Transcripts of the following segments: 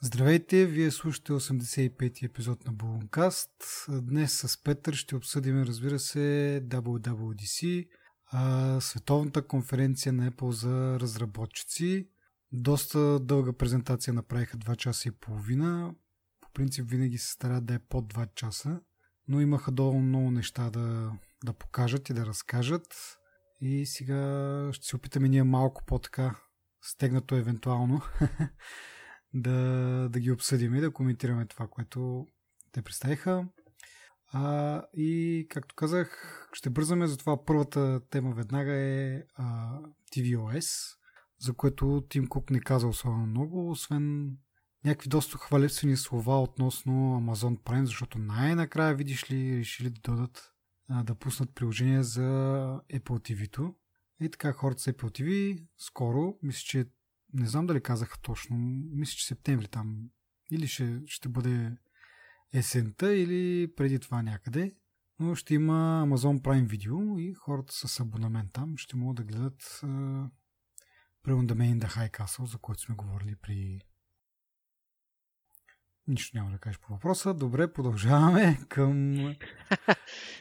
Здравейте, вие слушате 85-ти епизод на Булункаст. Днес с Петър ще обсъдим, разбира се, WWDC, световната конференция на Apple за разработчици. Доста дълга презентация направиха 2 часа и половина. По принцип винаги се старат да е под 2 часа, но имаха долу много неща да, да покажат и да разкажат. И сега ще се опитаме ние малко по-така стегнато евентуално да, да ги обсъдим и да коментираме това, което те представиха. А, и, както казах, ще бързаме, затова първата тема веднага е а, tvOS, за което Тим Кук не каза особено много, освен някакви доста хвалебствени слова относно Amazon Prime, защото най-накрая, видиш ли, решили да дадат а, да пуснат приложение за Apple TV-то. И така хората с Apple TV скоро, мисля, че не знам дали казаха точно, мисля, че септември там или ще, ще бъде есента или преди това някъде. Но ще има Amazon Prime Video и хората с абонамент там ще могат да гледат uh, Pre on the Main the High Castle, за който сме говорили при Нищо няма да кажеш по въпроса. Добре, продължаваме към...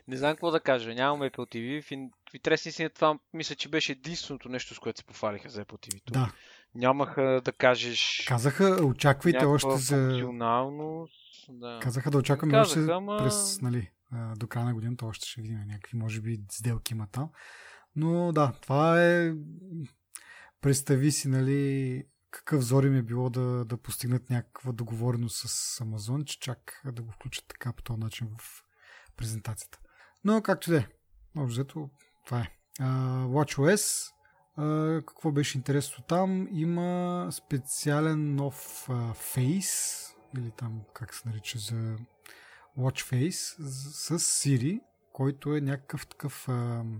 не знам какво да кажа. Нямаме Apple TV. В интересни си това мисля, че беше единственото нещо, с което се пофалиха за Apple TV. Да. Нямаха да кажеш... Казаха, очаквайте още за... функционалност. Да. Казаха да очакваме Казаха, още ама... през, нали, до края на годината още ще видим някакви, може би, сделки има там. Но да, това е... Представи си, нали, какъв зори ми е било да, да постигнат някаква договореност с Амазон, че чак да го включат така по този начин в презентацията. Но както да е, общо това е. Uh, WatchOS, какво беше интересно там? Има специален нов uh, Face, или там как се нарича за Watch Face, с Siri, който е някакъв такъв uh,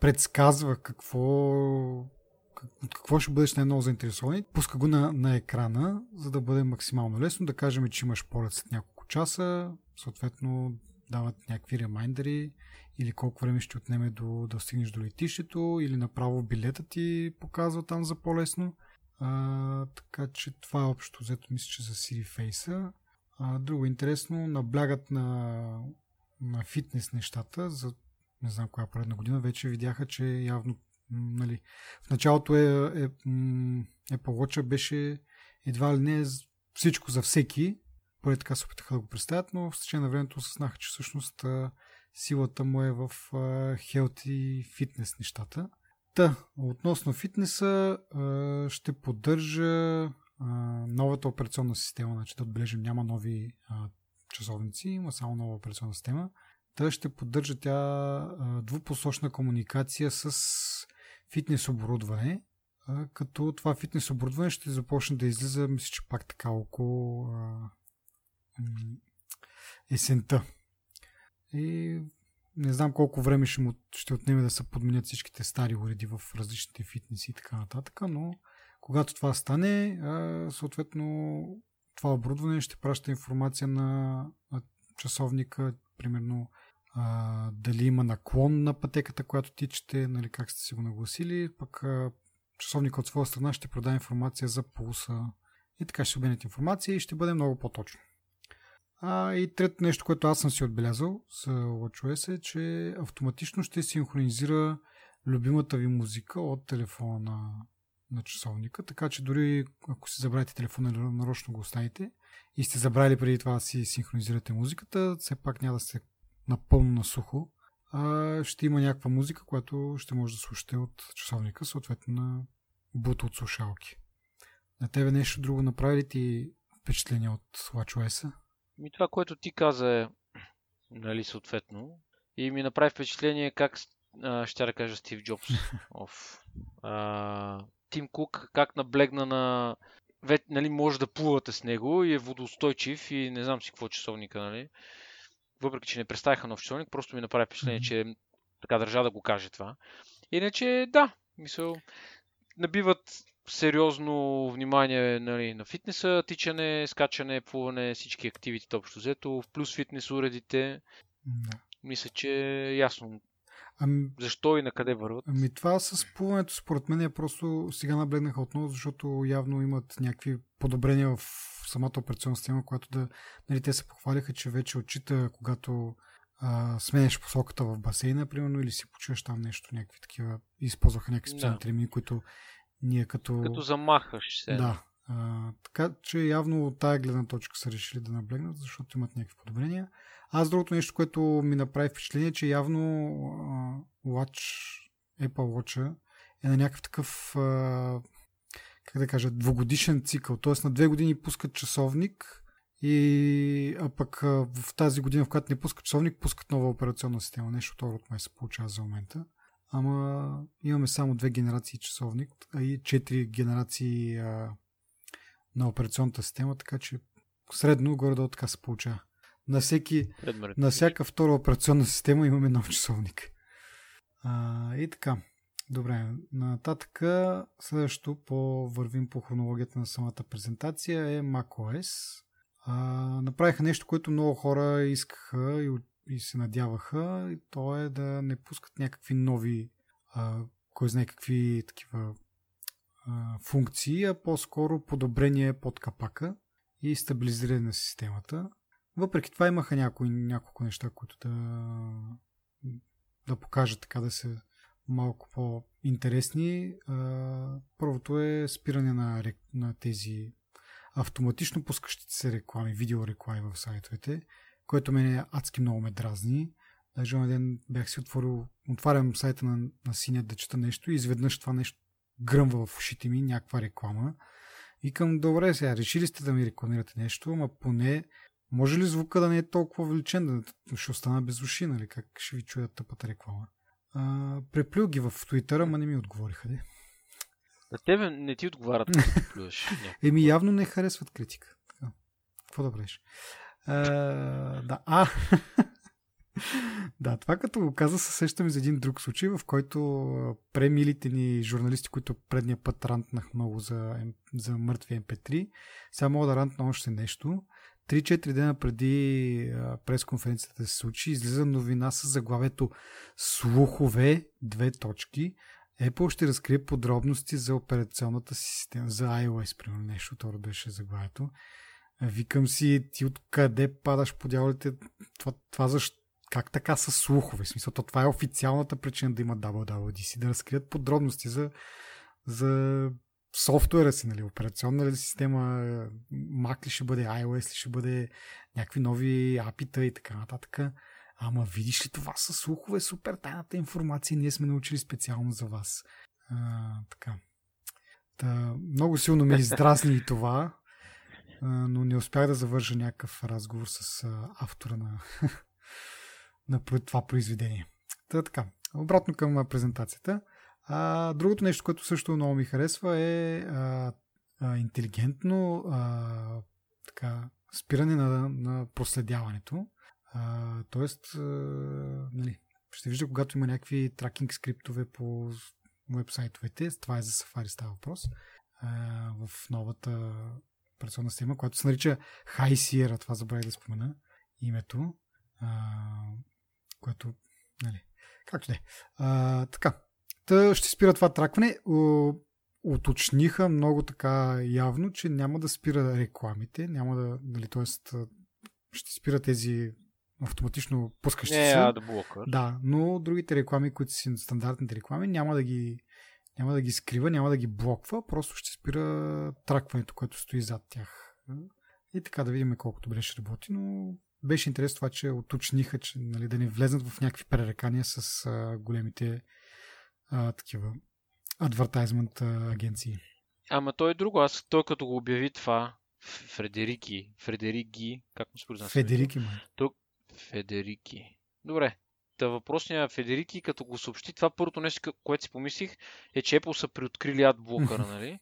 предсказва какво от какво ще бъдеш най-много заинтересован. Пуска го на, на екрана, за да бъде максимално лесно. Да кажем, че имаш полет след няколко часа, съответно дават някакви ремайндери или колко време ще отнеме до, да стигнеш до летището или направо билета ти показва там за по-лесно. А, така че това е общо взето мисля, че за Siri Face. А, друго интересно, наблягат на, на фитнес нещата. За не знам коя поредна година вече видяха, че явно Нали, в началото е, е, е Watch беше едва ли не всичко за всеки, поне така се опитаха да го представят, но в течение на времето осъзнаха, че всъщност силата му е в хелт и фитнес нещата. Та, относно фитнеса, ще поддържа новата операционна система, значи да отбележим, няма нови часовници, има само нова операционна система. Та ще поддържа тя двупосочна комуникация с фитнес оборудване, като това фитнес оборудване ще започне да излиза, мисля, че пак така около есента. И не знам колко време ще, му, ще отнеме да се подменят всичките стари уреди в различните фитнеси и така нататък, но когато това стане, съответно това оборудване ще праща информация на, часовника, примерно дали има наклон на пътеката, която тичате, нали, как сте си го нагласили, пък часовник от своя страна ще продаде информация за пулса и така ще обменят информация и ще бъде много по-точно. А, и трето нещо, което аз съм си отбелязал с WatchOS е, че автоматично ще синхронизира любимата ви музика от телефона на, часовника, така че дори ако си забравите телефона нарочно го оставите и сте забрали преди това да си синхронизирате музиката, все пак няма да сте напълно на сухо, а ще има някаква музика, която ще може да слушате от часовника, съответно на бута от слушалки. На тебе нещо друго направи ли ти впечатление от WatchOS? Ми това, което ти каза е, нали, съответно, и ми направи впечатление как, а, ще да кажа Стив Джобс, оф, а, Тим Кук, как наблегна на ве, нали, може да плувате с него и е водоустойчив и не знам си какво часовника, нали. Въпреки че не представиха нов часовник, просто ми направи впечатление, че така държа да го каже това. Иначе, да, мисъл, набиват сериозно внимание нали, на фитнеса, тичане, скачане, плуване, всички активити общо взето, плюс фитнес уредите. Да. Мисля, че е ясно. Ами, Защо и на къде върват? Ами това с плуването според мен е просто сега наблегнаха отново, защото явно имат някакви подобрения в самата операционна система, която да, нали, те се похвалиха, че вече отчита, когато а, сменяш посоката в басейна, примерно, или си почуваш там нещо, някакви такива, използваха някакви специални да. термини, които ние като... Като замахаш се. Да. А, така че явно от тая гледна точка са решили да наблегнат, защото имат някакви подобрения. Аз другото нещо, което ми направи впечатление, че явно а, Watch, Apple Watch е на някакъв такъв а, как да кажа, двогодишен цикъл. Тоест на две години пускат часовник и а пък в тази година, в която не пускат часовник, пускат нова операционна система. Нещо второ от май се получава за момента. Ама имаме само две генерации часовник, а и четири генерации а, на операционната система, така че средно горе-долу така се получава. На, всеки, на всяка втора операционна система имаме нов часовник. А, и така. Добре, нататък следващото по вървим по хронологията на самата презентация е macOS. А, направиха нещо, което много хора искаха и, и се надяваха то е да не пускат някакви нови а, кой знае какви такива а, функции, а по-скоро подобрение под капака и стабилизиране на системата. Въпреки това имаха някои, няколко неща, които да, да покажат така да се малко по-интересни. Първото е спиране на, на тези автоматично пускащите се реклами, видеореклами в сайтовете, което мене адски много ме дразни. Даже на ден бях си отворил, отварям сайта на, на синя да чета нещо и изведнъж това нещо гръмва в ушите ми, някаква реклама. И към добре сега, решили сте да ми рекламирате нещо, ама поне може ли звука да не е толкова увеличен, да ще остана без уши, нали? Как ще ви чуят тъпата реклама? А, преплюл ги в Твитъра, ма не ми отговориха. Де. На тебе не ти отговарят, като. Еми явно не харесват критика. Така. Какво да правиш? А, да, а, да, това като го каза, се сещам за един друг случай, в който премилите ни журналисти, които предния път рантнах много за, за мъртви MP3, сега мога да рантна още нещо. 3-4 дена преди пресконференцията се случи, излиза новина с заглавието Слухове, две точки. Apple ще разкрие подробности за операционната система, за iOS, примерно нещо, това беше заглавието. Викам си, ти откъде падаш по дяволите? Това, това защо? Как така са слухове? В смисъл, то това е официалната причина да има WWDC, да разкрият подробности за, за софтуера си, нали, операционна ли система, Mac ли ще бъде, iOS ли ще бъде, някакви нови апита и така нататък. Ама видиш ли това са слухове, супер тайната информация, ние сме научили специално за вас. А, така. Та, много силно ме издразни и това, но не успях да завърша някакъв разговор с автора на, на това произведение. Та, така. Обратно към презентацията. А, другото нещо, което също много ми харесва е а, а, интелигентно а, така, спиране на, на проследяването. А, тоест, а, нали, ще вижда, когато има някакви тракинг скриптове по вебсайтовете, това е за Safari става въпрос, а, в новата операционна система, която се нарича High Sierra, това забравя да спомена името, а, което, нали, както не. Така, Та ще спира това тракване. Уточниха много така явно, че няма да спира рекламите, няма да, нали, т.е. ще спира тези автоматично пускащи се. да, да, но другите реклами, които са стандартните реклами, няма да ги няма да ги скрива, няма да ги блоква, просто ще спира тракването, което стои зад тях. И така да видим колко добре ще работи, но беше интересно това, че уточниха, че нали, да не влезнат в някакви пререкания с а, големите а, такива адвертайзмент агенции. Ама той е друго. Аз той като го обяви това, Фредерики, Фредерики, как му се произнася? Федерики, май. Тук, Федерики. Добре. Та въпросния Федерики, като го съобщи, това първото нещо, което си помислих, е, че Apple са приоткрили адблокъра, нали?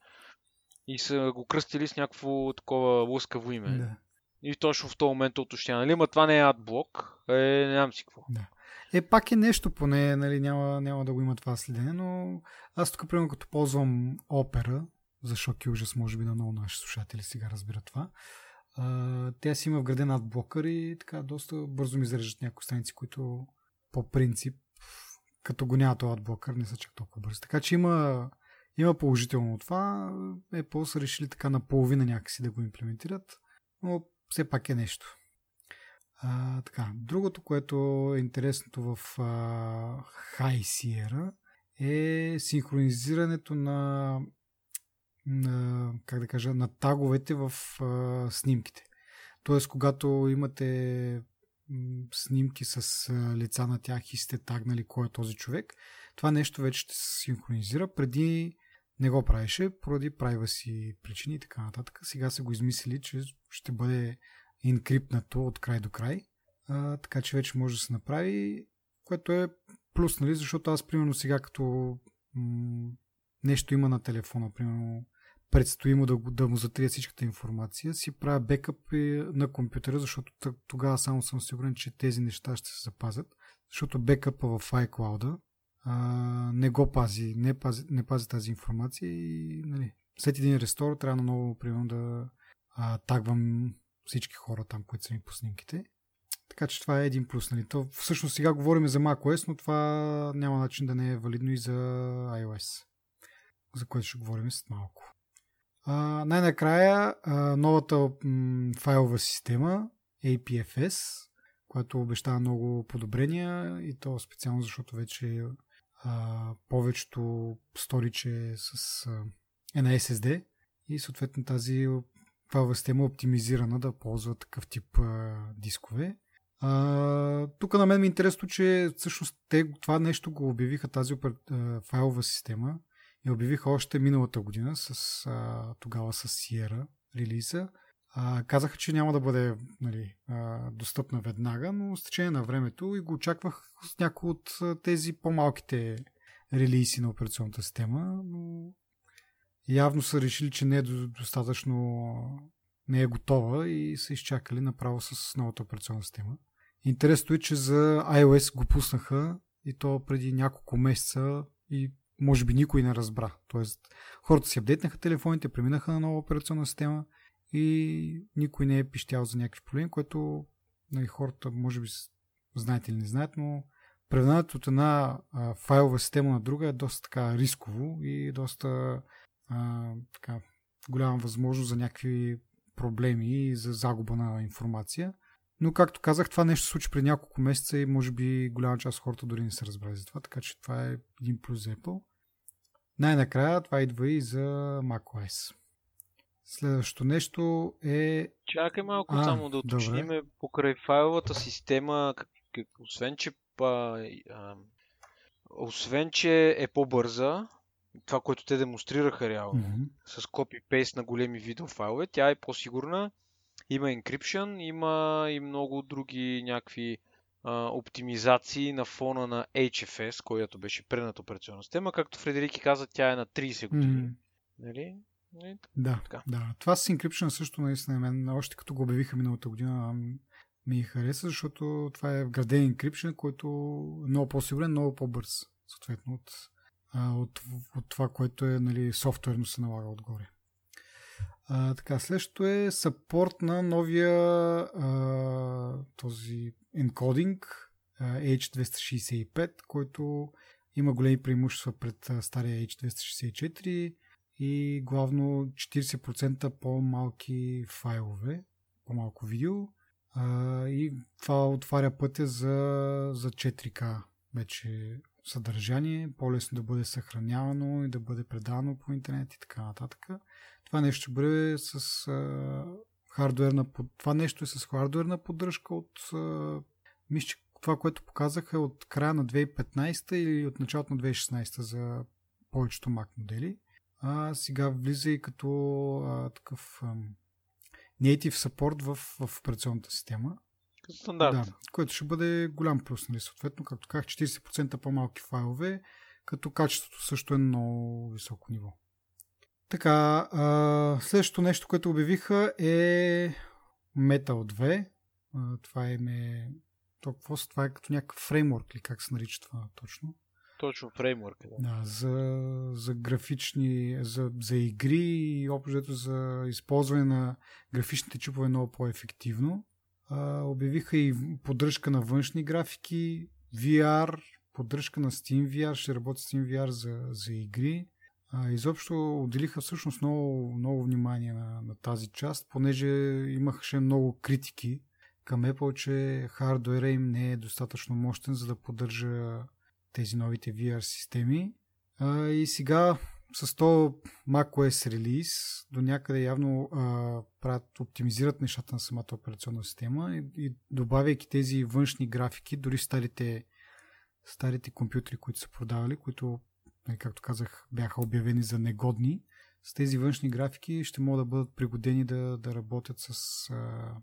И са го кръстили с някакво такова лъскаво име. Да. И точно в този момент уточня, нали? Ма това не е адблок, е, не знам си какво. Да. Е, пак е нещо, поне, нали, няма, няма да го има това следене, но аз тук, примерно, като ползвам опера, за шок и ужас, може би на много наши слушатели сега разбират това, а, тя си има вграден адблокър и така доста бързо ми зареждат някои страници, които по принцип като го няма този адблокър, не са чак толкова бързи. Така че има, има положително това. Apple са решили така наполовина някакси да го имплементират, но все пак е нещо. А, така, другото, което е интересното в а, High Sierra е синхронизирането на, на как да кажа, на таговете в а, снимките. Тоест, когато имате снимки с лица на тях и сте тагнали кой е този човек, това нещо вече ще се синхронизира. Преди не го правеше, поради си причини и така нататък. Сега са го измислили, че ще бъде инкрипнато от край до край, а, така че вече може да се направи, което е плюс, нали, защото аз примерно сега като м- нещо има на телефона, примерно предстои му да, да му затрия всичката информация, си правя бекъп на компютъра, защото тогава само съм сигурен, че тези неща ще се запазят, защото бекъпа в iCloud не го пази, не пази, не пази тази информация и нали, след един рестор трябва наново, примерно, да а, тагвам всички хора там, които са ми по снимките. Така че това е един плюс. Нали. То, всъщност сега говорим за macOS, но това няма начин да не е валидно и за iOS, за което ще говорим след малко. Най-накрая новата файлова система APFS, която обещава много подобрения и то специално защото вече повечето сториче с а, е на SSD и съответно тази файлова система е оптимизирана да ползва такъв тип дискове. А, тук на мен ми е интересно, че всъщност те това нещо го обявиха тази файлова система и обявиха още миналата година с, а, тогава с Sierra релиза. А, казаха, че няма да бъде нали, а, достъпна веднага, но с течение на времето и го очаквах с някои от тези по-малките релиси на операционната система, но явно са решили, че не е достатъчно не е готова и са изчакали направо с новата операционна система. Интересното е, че за iOS го пуснаха и то преди няколко месеца и може би никой не разбра. Тоест, хората си апдейтнаха телефоните, преминаха на нова операционна система и никой не е пищял за някакви проблеми, което нали, хората може би знаете или не знаят, но преминаването от една а, файлова система на друга е доста така рисково и доста а, така, голяма възможност за някакви проблеми и за загуба на информация. Но, както казах, това нещо се случи преди няколко месеца и може би голяма част от хората дори не се разбрали за това, така че това е един плюс за Apple. Най-накрая това идва и за macOS. Следващото нещо е... Чакай малко а, само да уточним покрай файловата система, как, как, освен че а, а, освен, че е по-бърза, това, което те демонстрираха реално, mm-hmm. с копи-пейст на големи видеофайлове, тя е по-сигурна, има encryption, има и много други някакви а, оптимизации на фона на HFS, която беше предната операционна система. Както Фредерики каза, тя е на 30 години. Mm. Нали? Нали? Да, така. да. Това с encryption също наистина мен, още като го обявиха миналата година, ми хареса, защото това е вграден encryption, който е много по-сигурен, много по-бърз, съответно от, от, от това, което е нали, софтуерно се налага отгоре. А, така, следващото е саппорт на новия а, този енкодинг H265, който има големи преимущества пред стария H264 и главно 40% по-малки файлове, по-малко видео. А, и това отваря пътя за, за 4K вече съдържание, по-лесно да бъде съхранявано и да бъде предавано по интернет и така нататък. Това нещо бъде с а, хардуерна. Това нещо е с хардуерна поддръжка от а, мисля, това, което показаха от края на 2015 или от началото на 2016 за повечето Mac модели. А сега влиза и като а, такъв а, native support в, в операционната система. Стандарт. Да, което ще бъде голям плюс, нали? Съответно, както казах, 40% по-малки файлове, като качеството също е много високо ниво. Така, а, следващото нещо, което обявиха е Metal 2. А, това е ме... Това, това е като някакъв фреймворк или как се нарича това точно? Точно фреймворк. Да, да за, за графични, за, за игри и общо за използване на графичните чипове много по-ефективно. А, обявиха и поддръжка на външни графики, VR, поддръжка на SteamVR, ще работи SteamVR за, за игри. А, изобщо отделиха всъщност много, много внимание на, на тази част, понеже имаше много критики към Apple, че хардуера им не е достатъчно мощен, за да поддържа тези новите VR системи. А, и сега с то macOS релиз до някъде явно а, правят, оптимизират нещата на самата операционна система и, и добавяйки тези външни графики, дори старите, старите компютри, които са продавали, които, нали, както казах, бяха обявени за негодни, с тези външни графики ще могат да бъдат пригодени да, да работят с, а,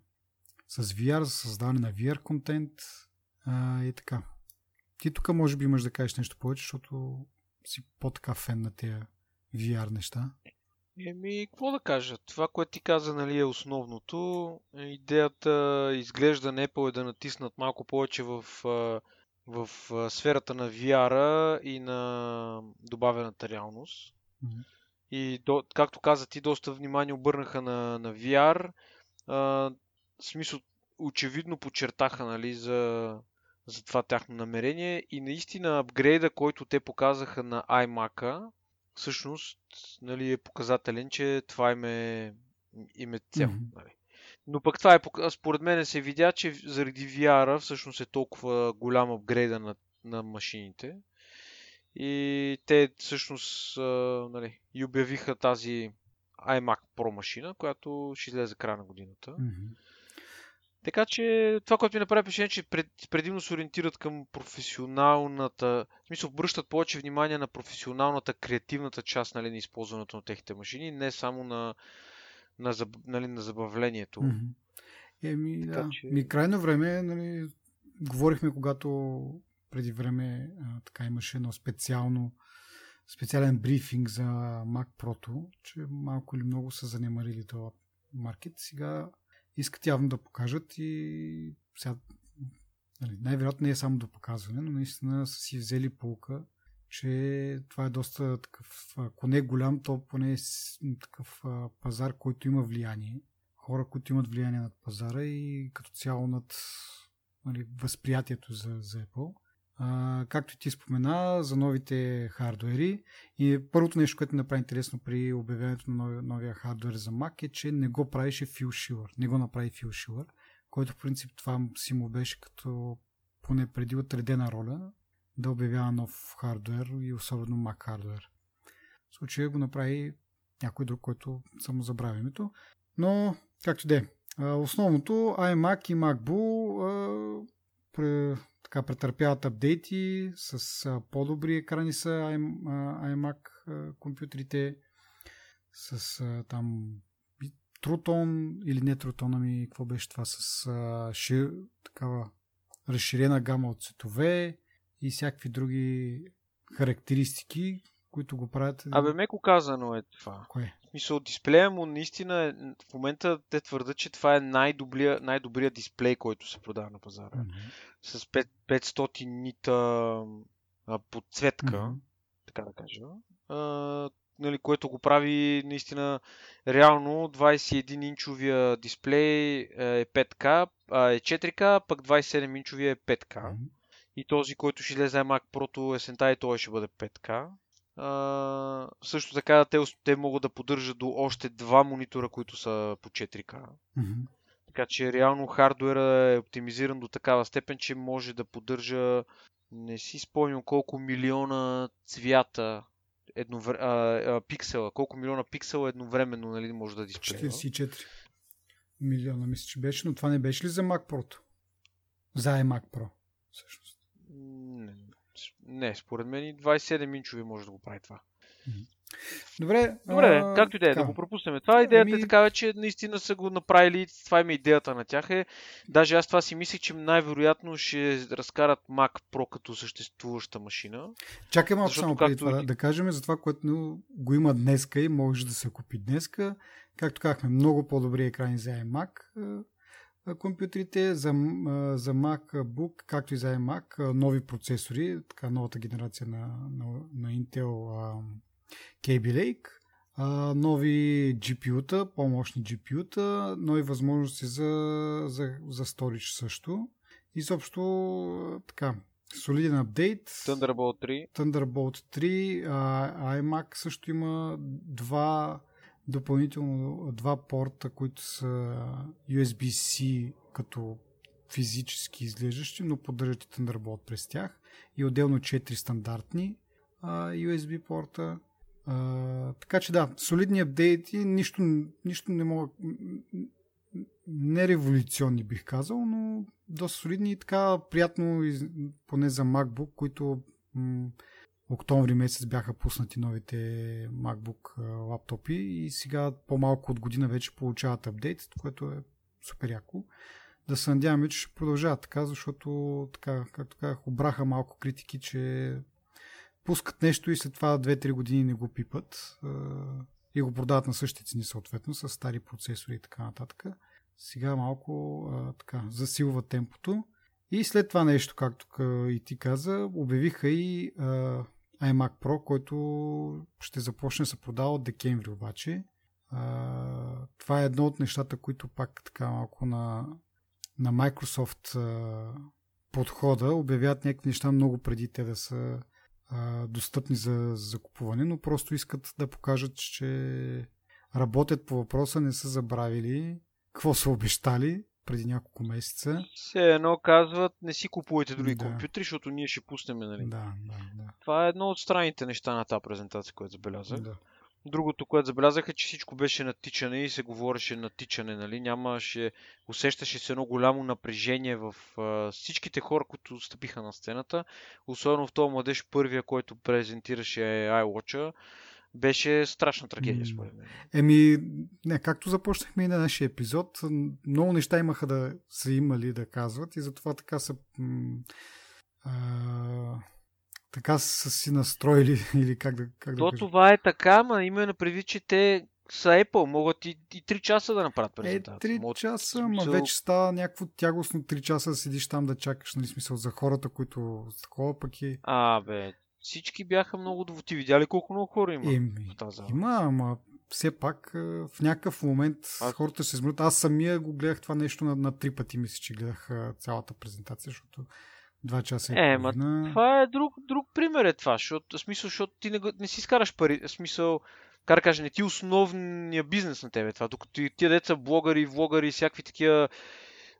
с VR, за създаване на VR контент а, и така. Ти тук може би имаш да кажеш нещо повече, защото си по-така фен на тези VR неща? Еми, какво да кажа? Това, което ти каза, нали, е основното. Идеята изглежда на Apple е да натиснат малко повече в, в сферата на VR и на добавената реалност. Mm-hmm. И, до, както каза ти, доста внимание обърнаха на, на VR. А, в смисъл, очевидно подчертаха нали, за, за това тяхно намерение и наистина апгрейда, който те показаха на iMac-а, всъщност нали, е показателен, че това им е, им е цел. Mm-hmm. Нали. Но пък това е, според мен се видя, че заради VR всъщност е толкова голям апгрейда на, на машините. И те всъщност нали, и обявиха тази iMac Pro машина, която ще излезе края на годината. Mm-hmm. Така че това, което ми направи впечатление, че пред, предимно се ориентират към професионалната, в смисъл обръщат повече внимание на професионалната, креативната част нали, на използването на техните машини, не само на, на, нали, на забавлението. Mm-hmm. Еми, така, да. Че... Ми крайно време, нали, говорихме, когато преди време а, така имаше едно специално специален брифинг за Mac Pro, че малко или много са занемарили това маркет. Сега искат явно да покажат и сега, нали, най-вероятно не е само до показване, но наистина са си взели полка, че това е доста такъв, ако не е голям, то поне е такъв пазар, който има влияние. Хора, които имат влияние над пазара и като цяло над нали, възприятието за, за Apple. Както ти спомена, за новите хардуери. И първото нещо, което направи интересно при обявяването на новия, новия хардуер за Mac е, че не го правише Phil Schiller. Не го направи Phil Schiller, който в принцип това си му беше като поне преди отредена роля да обявява нов хардуер и особено Mac хардуер. В случая го направи някой друг, който само забравя името. Но, както де, основното iMac и MacBook така претърпяват апдейти с а, по-добри екрани са iMac а, компютрите с а, там Трутон или не Трутон, ами какво беше това с а, шир, такава разширена гама от цветове и всякакви други характеристики, които го правят. Абе, меко казано е това. Кое? В смисъл, дисплея му наистина е, в момента те твърдат, че това е най-добрия, най-добрия дисплей, който се продава на пазара. Mm-hmm. С 5, 500 нита а, подсветка, mm-hmm. така да кажа. А, нали, което го прави наистина реално 21-инчовия дисплей е 5K, а е 4K, пък 27-инчовия е 5K. Mm-hmm. И този, който ще излезе Mac Pro есента и той ще бъде 5K. А, също така те, те могат да поддържат до още два монитора, които са по 4K. Mm-hmm. Така че реално хардуера е оптимизиран до такава степен, че може да поддържа не си спомням колко милиона цвята едновр... а, а, пиксела, колко милиона пиксела едновременно нали, може да дисплея. 44 милиона, мисля, че беше, но това не беше ли за Mac Pro? За iMac Pro, всъщност. Не, не, според мен и 27 инчови може да го прави това. Добре, Добре а, както и да е, да го пропуснем. Това идеята ми... е такава, че наистина са го направили, това има идеята на тях е. Даже аз това си мислех, че най-вероятно ще разкарат Mac Pro като съществуваща машина. Чакай малко само преди това да, кажем за това, което го има днеска и може да се купи днеска. Както казахме, много по-добри екрани за iMac компютрите, за, за MacBook, както и за iMac, нови процесори, така новата генерация на, на, на Intel Kaby Lake, нови GPU-та, по-мощни GPU-та, нови възможности за, за, за storage също. Изобщо така, солиден апдейт. Thunderbolt 3. Thunderbolt 3. А, iMac също има два допълнително два порта, които са USB-C като физически изглеждащи, но поддържат и Thunderbolt през тях. И отделно 4 стандартни USB порта. Така че да, солидни апдейти, нищо, нищо не мога не революционни бих казал, но доста солидни и така приятно, поне за MacBook, които м- октомври месец бяха пуснати новите MacBook лаптопи и сега по-малко от година вече получават апдейт, което е супер яко. Да се надяваме, че ще продължават така, защото така, както казах, обраха малко критики, че пускат нещо и след това 2-3 години не го пипат и го продават на същите цени съответно, с стари процесори и така нататък. Сега малко така, засилва темпото. И след това нещо, както и ти каза, обявиха и iMac Pro, който ще започне да се продава от декември обаче. Това е едно от нещата, които пак така малко на, на Microsoft подхода обявяват някакви неща много преди те да са достъпни за, за но просто искат да покажат, че работят по въпроса, не са забравили какво са обещали преди няколко месеца. Все едно казват, не си купувайте други да. компютри, защото ние ще пуснем, нали? Да, да, да. Това е едно от странните неща на тази презентация, която забелязах. Да. Другото, което забелязах е, че всичко беше натичане и се говореше натичане, нали? Нямаше, усещаше се едно голямо напрежение в а, всичките хора, които стъпиха на сцената. Особено в този младеж първия, който презентираше iWatch беше страшна трагедия, според мен. Еми, не, както започнахме и на нашия епизод, много неща имаха да са имали да казват и затова така са а, така са си настроили или как да, как То да това е така, ма именно преди, че те са Apple, могат и, и 3 часа да направят презентация. Е, 3 могат, часа, смисъл... ма вече става някакво тягостно 3 часа да седиш там да чакаш, нали смисъл за хората, които такова пък и... А, бе, всички бяха много доводи. Ти видя ли колко много хора има Еми, в тази зала? Има, ама все пак в някакъв момент а... хората се измрат. Аз самия го гледах това нещо на, на три пъти, мисля, че гледах цялата презентация, защото два часа е, ма, това е друг, друг пример е това, защото, смисъл, защото ти не, не си изкараш пари, смисъл, как да кажа, не ти е основния бизнес на тебе това, докато тия деца блогъри, влогъри, всякакви такива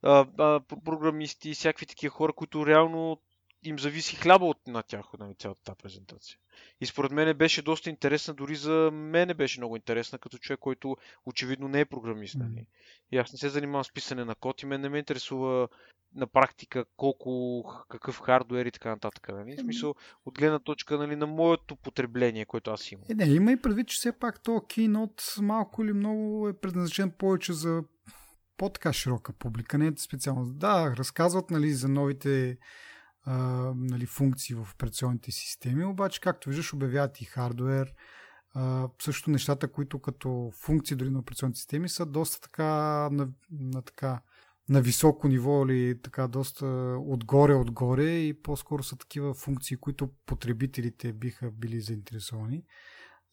а, а, програмисти, всякакви такива хора, които реално им зависи хляба от на тях, на цялата тази презентация. И според мен беше доста интересна, дори за мен беше много интересна, като човек, който очевидно не е програмист. Mm-hmm. И аз не се занимавам с писане на код и мен не ме интересува на практика колко, какъв хардуер и така нататък. Нали? В смисъл, от гледна точка нали, на моето потребление, което аз имам. Е, не, има и предвид, че все пак то Keynote малко или много е предназначен повече за по-така широка публика, не е специално. Да, разказват нали, за новите а, нали, функции в операционните системи, обаче, както виждаш, обявяват и хардвер. А, също нещата, които като функции дори на операционните системи са доста така на, на така на високо ниво или така доста отгоре-отгоре и по-скоро са такива функции, които потребителите биха били заинтересовани.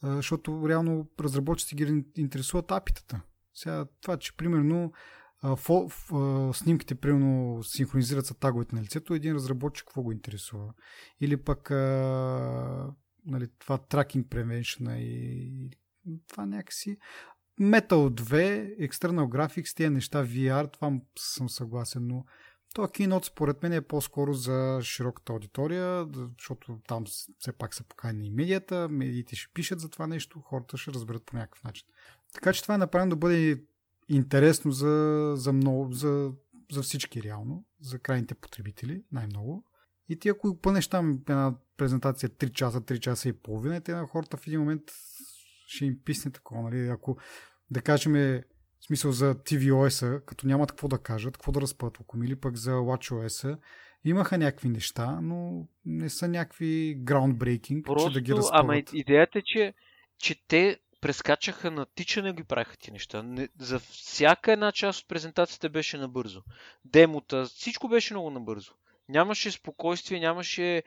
Защото реално разработчиците ги интересуват апитата. Сега това, че примерно фо, фо, снимките, примерно, синхронизират с таговете на лицето, един разработчик какво го интересува. Или пък а, нали, това tracking prevention и това някакси. Metal 2, External Graphics, тези неща, VR, това съм съгласен, но то Keynote според мен е по-скоро за широката аудитория, защото там все пак са покани и медията, медиите ще пишат за това нещо, хората ще разберат по някакъв начин. Така че това е направено да бъде интересно за, за, много, за, за всички реално, за крайните потребители най-много. И ти ако пънеш там една презентация 3 часа, 3 часа и половина, те на хората в един момент ще им писне такова. Нали? Ако да кажем в смисъл за tvOS, като нямат какво да кажат, какво да разпътват, или пък за WatchOS, имаха някакви неща, но не са някакви groundbreaking, Просто, че да ги разпъват. Ама идеята е, че, че те прескачаха на тичане ги правиха ти неща. Не, за всяка една част от презентацията беше набързо. Демота, всичко беше много набързо. Нямаше спокойствие, нямаше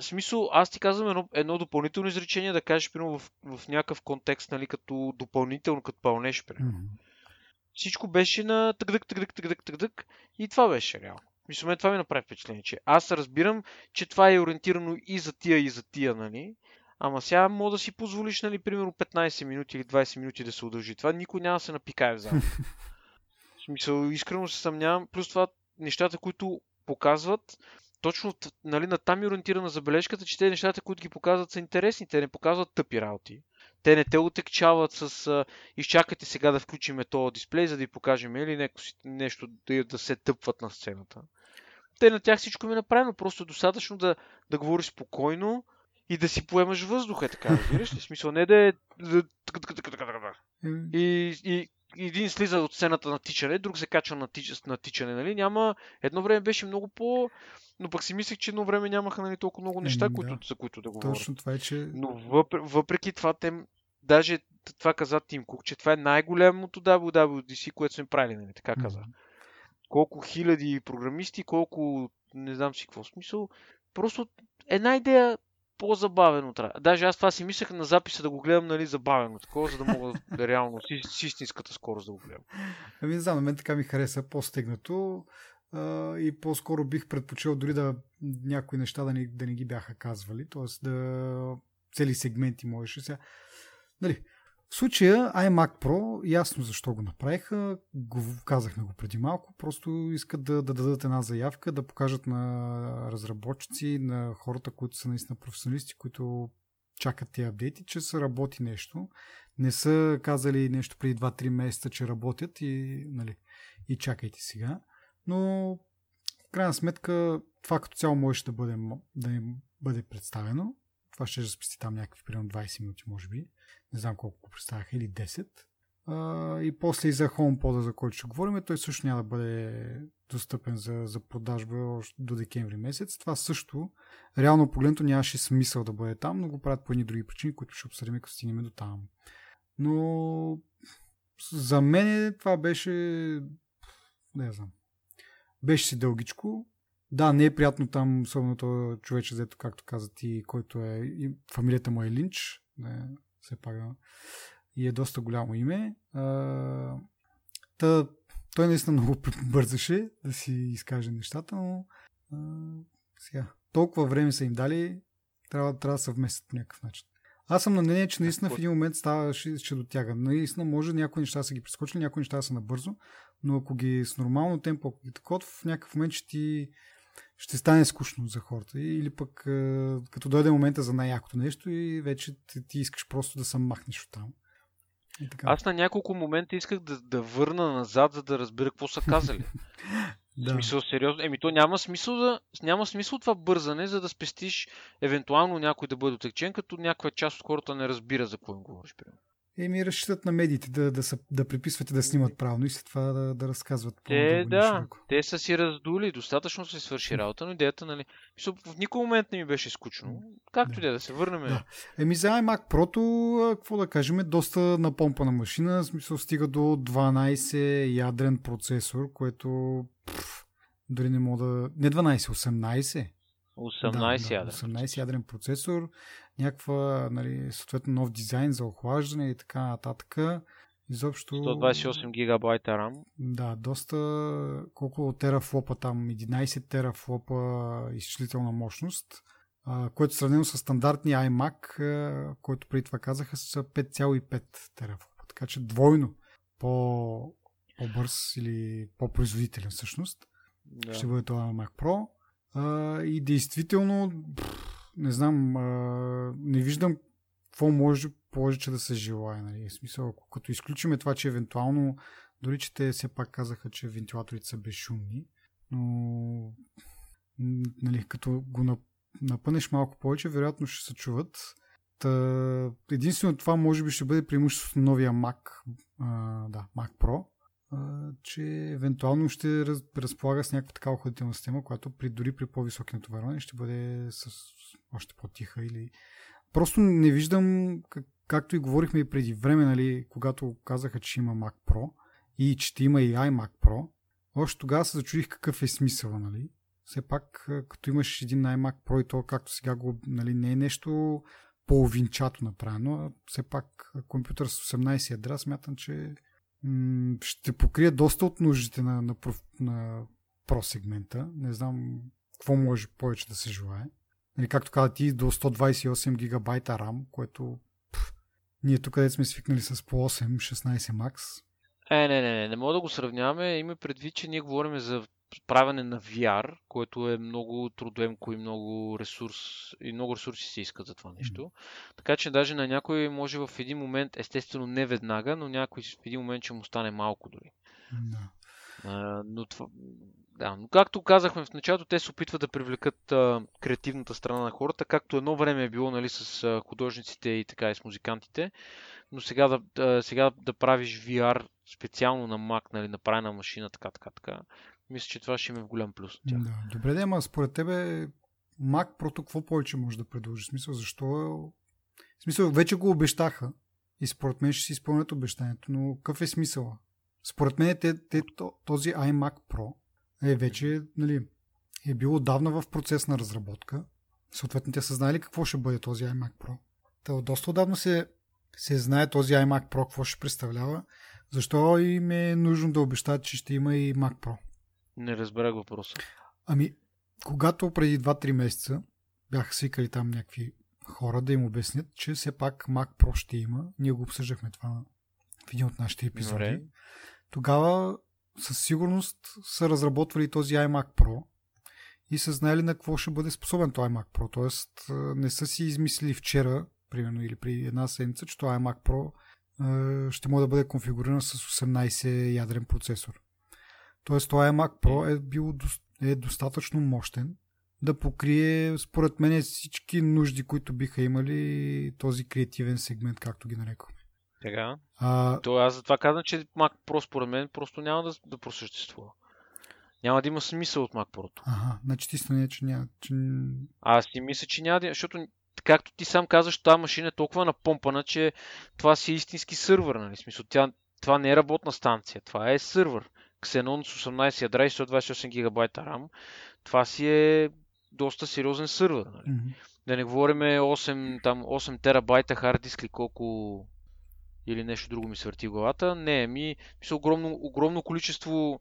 смисъл, аз ти казвам едно, едно допълнително изречение да кажеш, примерно, в, в някакъв контекст, нали, като допълнително, като пълнеш, примерно. Mm-hmm. Всичко беше на тъгдък, тъгдък, тъгдък, тъгдък и това беше реално. Мисля, това ми направи впечатление, че аз разбирам, че това е ориентирано и за тия, и за тия, нали? Ама сега мога да си позволиш, нали, примерно 15 минути или 20 минути да се удължи. Това никой няма да се напикае в зала. в смисъл, искрено се съмнявам. Плюс това, нещата, които показват, точно нали, на там е ориентирана забележката, че те нещата, които ги показват, са интересни. Те не показват тъпи работи. Те не те отекчават с а, изчакайте сега да включиме този дисплей, за да ви покажем или нещо да, да се тъпват на сцената. Те на тях всичко ми е направено, просто е достатъчно да, да говориш спокойно и да си поемаш въздуха, така разбираш ли? Смисъл не да е... И, и, един слиза от сцената на тичане, друг се качва на, тич, на тичане, нали? Няма... Едно време беше много по... Но пък си мислех, че едно време нямаха нали, толкова много неща, е, да. които, за които да говорят. Точно това е, че... Но въпреки, въпреки това, те... Даже това каза Тим Кук, че това е най-голямото WWDC, което сме правили, нали? Така каза. Mm-hmm. Колко хиляди програмисти, колко... Не знам си какво смисъл. Просто една идея по-забавено трябва. Даже аз това си мислех на записа да го гледам, нали, забавено такова, за да мога да реално с, с истинската скорост да го гледам. Ами не знам, на мен така ми хареса по-стегнато а, и по-скоро бих предпочел дори да някои неща да не, да не ги бяха казвали, т.е. да цели сегменти можеше сега. Нали, в случая iMac Pro, ясно защо го направиха, го, казахме го преди малко, просто искат да, да дадат една заявка, да покажат на разработчици, на хората, които са наистина професионалисти, които чакат тези апдейти, че са работи нещо. Не са казали нещо преди 2-3 месеца, че работят и, нали, и чакайте сега. Но в крайна сметка това като цяло може да бъде, да им бъде представено. Това ще спести там някакви примерно 20 минути, може би не знам колко го представяха, или 10. А, и после и за HomePod, за който ще говорим, той също няма да бъде достъпен за, за продажба до декември месец. Това също, реално погледното, нямаше смисъл да бъде там, но го правят по едни други причини, които ще обсъдим, като стигнем до там. Но за мен това беше не знам. Беше си дългичко. Да, не е приятно там, особено това човече, зато, както каза ти, който е, и фамилията му е Линч. Не, все пак и е доста голямо име. А, та, той наистина много бързаше да си изкаже нещата, но а, сега, толкова време са им дали, трябва, трябва да се вместят по някакъв начин. Аз съм на мнение, че наистина в един момент става, ще, ще дотяга. Наистина може някои неща са ги прескочили, някои неща са набързо, но ако ги с нормално темпо, ако ги такова, в някакъв момент ще ти ще стане скучно за хората. Или пък като дойде момента за най-якото нещо и вече ти, ти искаш просто да се махнеш от там. Аз на няколко момента исках да, да върна назад, за да разбера какво са казали. да. В смисъл, сериозно. Еми, то няма смисъл, да, няма смисъл това бързане, за да спестиш евентуално някой да бъде отекчен, като някаква част от хората не разбира за какво им говориш. Примерно. Еми, разчитат на медиите да, да, са, да приписват и да снимат правилно и след това да, да разказват. Те, да, те са си раздули, достатъчно се свърши работа, но идеята, нали, в никой момент не ми беше скучно. Както да. да се върнем. Да. Еми, за iMac Pro, какво да кажем, доста напомпана машина, в смисъл стига до 12 ядрен процесор, което пф, дори не мога да... Не 12, 18. 18 да, ядрен. 18 ядрен процесор, някаква, нали, съответно нов дизайн за охлаждане и така нататък. Изобщо... 128 гигабайта RAM. Да, доста... Колко терафлопа там? 11 терафлопа изчислителна мощност, което сравнено с стандартния iMac, който преди това казаха, са 5,5 терафлопа. Така че двойно по, по-бърз или по-производителен всъщност. Да. Ще бъде това Mac Pro. И действително, не знам, а, не виждам какво може повече да се желая. Нали? В смисъл, ако като изключиме това, че евентуално, дори че те все пак казаха, че вентилаторите са безшумни, но нали, като го напънеш малко повече, вероятно ще се чуват. Та, единствено това може би ще бъде преимуществото на новия Mac, а, да, Mac Pro, че евентуално ще раз, разполага с някаква такава охладителна система, която при, дори при по-високи натоварвания ще бъде с още по-тиха или... Просто не виждам, как, както и говорихме и преди време, нали, когато казаха, че има Mac Pro и че ще има и iMac Pro, още тогава се зачудих какъв е смисъл, нали? Все пак, като имаш един iMac Pro и то, както сега го, нали, не е нещо половинчато направено, а все пак компютър с 18 ядра, смятам, че ще покрие доста от нуждите на, на, на Pro сегмента. Не знам какво може повече да се желае. Нали, както каза ти, до 128 гигабайта RAM, което пъл, ние тук сме свикнали с по 8, 16 Max. Е, не, не, не, не мога да го сравняваме. Има предвид, че ние говорим за правене на VR, което е много трудоемко и много ресурс и много ресурси се искат за това нещо. Така че даже на някой може в един момент, естествено не веднага, но някой в един момент ще му стане малко дори. Да. А, но това, да, но както казахме в началото, те се опитват да привлекат а, креативната страна на хората, както едно време е било нали, с а, художниците и така и с музикантите. Но сега да, да, сега да правиш VR специално на Mac, нали, направена машина, така, така, така. Мисля, че това ще има в голям плюс. От. Да. Добре, да, ама според тебе Mac Pro какво повече може да предложи? Смисъл, защо. В смисъл, вече го обещаха и според мен ще си изпълнят обещанието, но какъв е смисъла? Според мен те, те, този iMac Pro е вече, нали, е бил отдавна в процес на разработка. Съответно, те са знали какво ще бъде този iMac Pro. Та доста отдавна се, се знае този iMac Pro какво ще представлява. Защо им е нужно да обещат, че ще има и Mac Pro? Не разбрах въпроса. Ами, когато преди 2-3 месеца бяха свикали там някакви хора да им обяснят, че все пак Mac Pro ще има. Ние го обсъждахме това в един от нашите епизоди. Добре. Тогава със сигурност са разработвали този iMac Pro и са знаели на какво ще бъде способен този iMac Pro. Тоест не са си измислили вчера, примерно, или при една седмица, че този iMac Pro ще може да бъде конфигуриран с 18 ядрен процесор. Тоест този iMac Pro е бил е достатъчно мощен да покрие, според мен, всички нужди, които биха имали този креативен сегмент, както ги нарекохме. Така. А... То аз затова казвам, че Mac Pro според мен просто няма да, да просъществува. Няма да има смисъл от Mac Pro. Ага, значи ти не, че няма. Че... Аз си мисля, че няма да. Защото, както ти сам казваш, тази машина е толкова напомпана, че това си е истински сървър. Нали? Смисъл, тя, това не е работна станция, това е сървър. Xenon с 18 ядра и 128 гигабайта RAM. Това си е доста сериозен сървър. Нали? Mm-hmm. Да не говорим 8, там, 8 терабайта хард диск или колко или нещо друго ми свърти главата. Не, ми мисля, огромно, огромно количество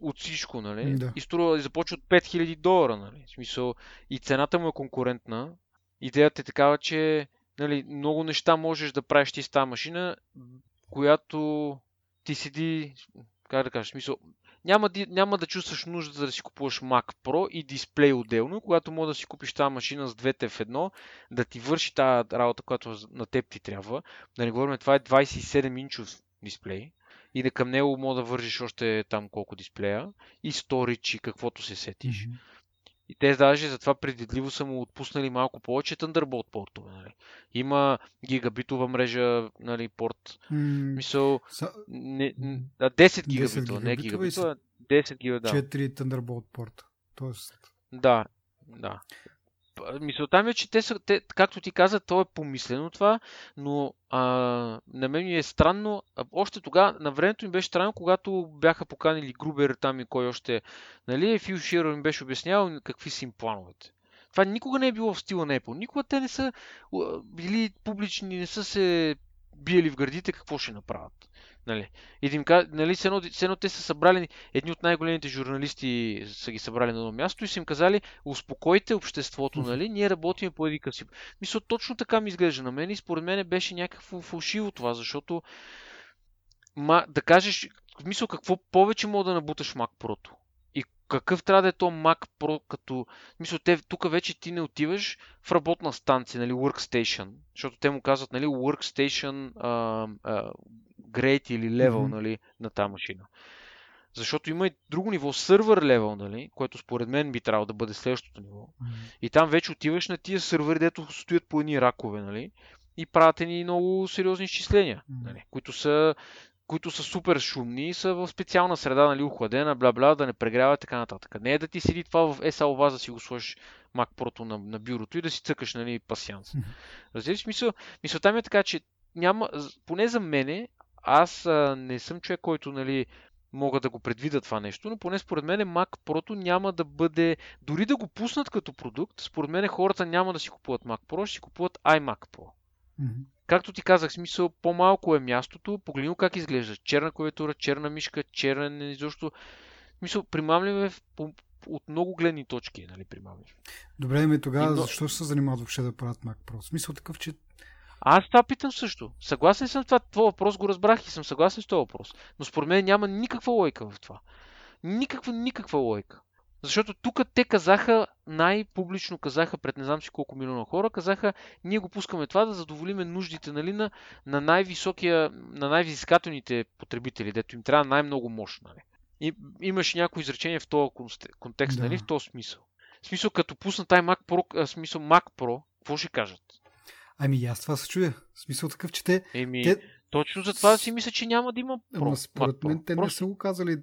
от всичко, нали? Да. И струва, започва от 5000 долара, нали? В смисъл, и цената му е конкурентна. Идеята е такава, че нали, много неща можеш да правиш ти с тази машина, която ти седи, как да кажа, смисъл, няма, няма да чувстваш нужда да си купуваш Mac Pro и дисплей отделно, когато може да си купиш тази машина с двете в едно, да ти върши тази работа, която на теб ти трябва. Да не говорим, това е 27 инчов дисплей и да към него мога да вържиш още там колко дисплея и сторич и каквото се сетиш. Mm-hmm. И те даже затова предвидливо са му отпуснали малко повече Thunderbolt портове. Нали. Има гигабитова мрежа, нали, порт. Mm, Мисъл, са... не, а, 10 гигабитова, 10 не гигабитова, 10 гигабитова. 4 Thunderbolt порта. Тоест... Да, да. Мисълта ми е, че те са, те, както ти каза, то е помислено това, но а, на мен ми е странно, още тогава, на времето ми беше странно, когато бяха поканили Грубер там и кой още, нали, Фил Широ им беше обяснявал какви са им плановете. Това никога не е било в стила на Apple. Никога те не са били публични, не са се биели в гърдите какво ще направят. Нали. И да им кажа, нали, едно, едно те са събрали, едни от най-големите журналисти са ги събрали на едно място и са им казали, успокойте обществото, нали, ние работим по един си. Мисля, точно така ми изглежда на мен и според мен беше някакво фалшиво това, защото ма, да кажеш, мисля, какво повече мога да набуташ Mac Pro? И какъв трябва да е то Mac Pro, като... Мисля, те, тук вече ти не отиваш в работна станция, нали, workstation, защото те му казват, нали, workstation а, а, grade или level mm-hmm. нали, на тази машина. Защото има и друго ниво, сървър левел, нали, което според мен би трябвало да бъде следващото ниво. Mm-hmm. И там вече отиваш на тия сървъри, дето стоят по едни ракове, нали, и правят ни много сериозни изчисления, mm-hmm. нали, които са които са супер шумни и са в специална среда, нали, охладена, бла-бла, да не прегрява и така нататък. Не е да ти седи това в вас да си го сложиш Mac Pro на, на бюрото и да си цъкаш, нали, пасианс. Разбираш, мисъл, мисълта ми е така, че няма, поне за мене, аз а, не съм човек, който нали, мога да го предвида това нещо, но поне според мен Mac Pro няма да бъде, дори да го пуснат като продукт, според мен хората няма да си купуват Mac Pro, ще си купуват iMac Pro. Mm-hmm. Както ти казах, смисъл, по-малко е мястото, погледни как изглежда. Черна клавиатура, черна мишка, черен изобщо. Мисъл, примамлив е по, от много гледни точки, нали, примамлив. Добре, ме тогава, но... защо се занимават въобще да правят Mac Pro? В смисъл такъв, че аз това питам също. Съгласен съм това. Твой въпрос го разбрах и съм съгласен с този въпрос. Но според мен няма никаква лойка в това. Никаква, никаква лойка. Защото тук те казаха, най-публично казаха пред не знам си колко милиона хора, казаха, ние го пускаме това да задоволиме нуждите нали, на, на най-високия, на най-визискателните потребители, дето им трябва най-много мощ. Нали. И имаше някои изречения в този контекст, да. нали, в този смисъл. В смисъл, като пуснат iMac Pro, а, смисъл Mac Pro, какво ще кажат? Ами аз това се чуя. В смисъл такъв, че те... Еми, те... точно за това си мисля, че няма да има. Ама според мен те Просто... не са го казали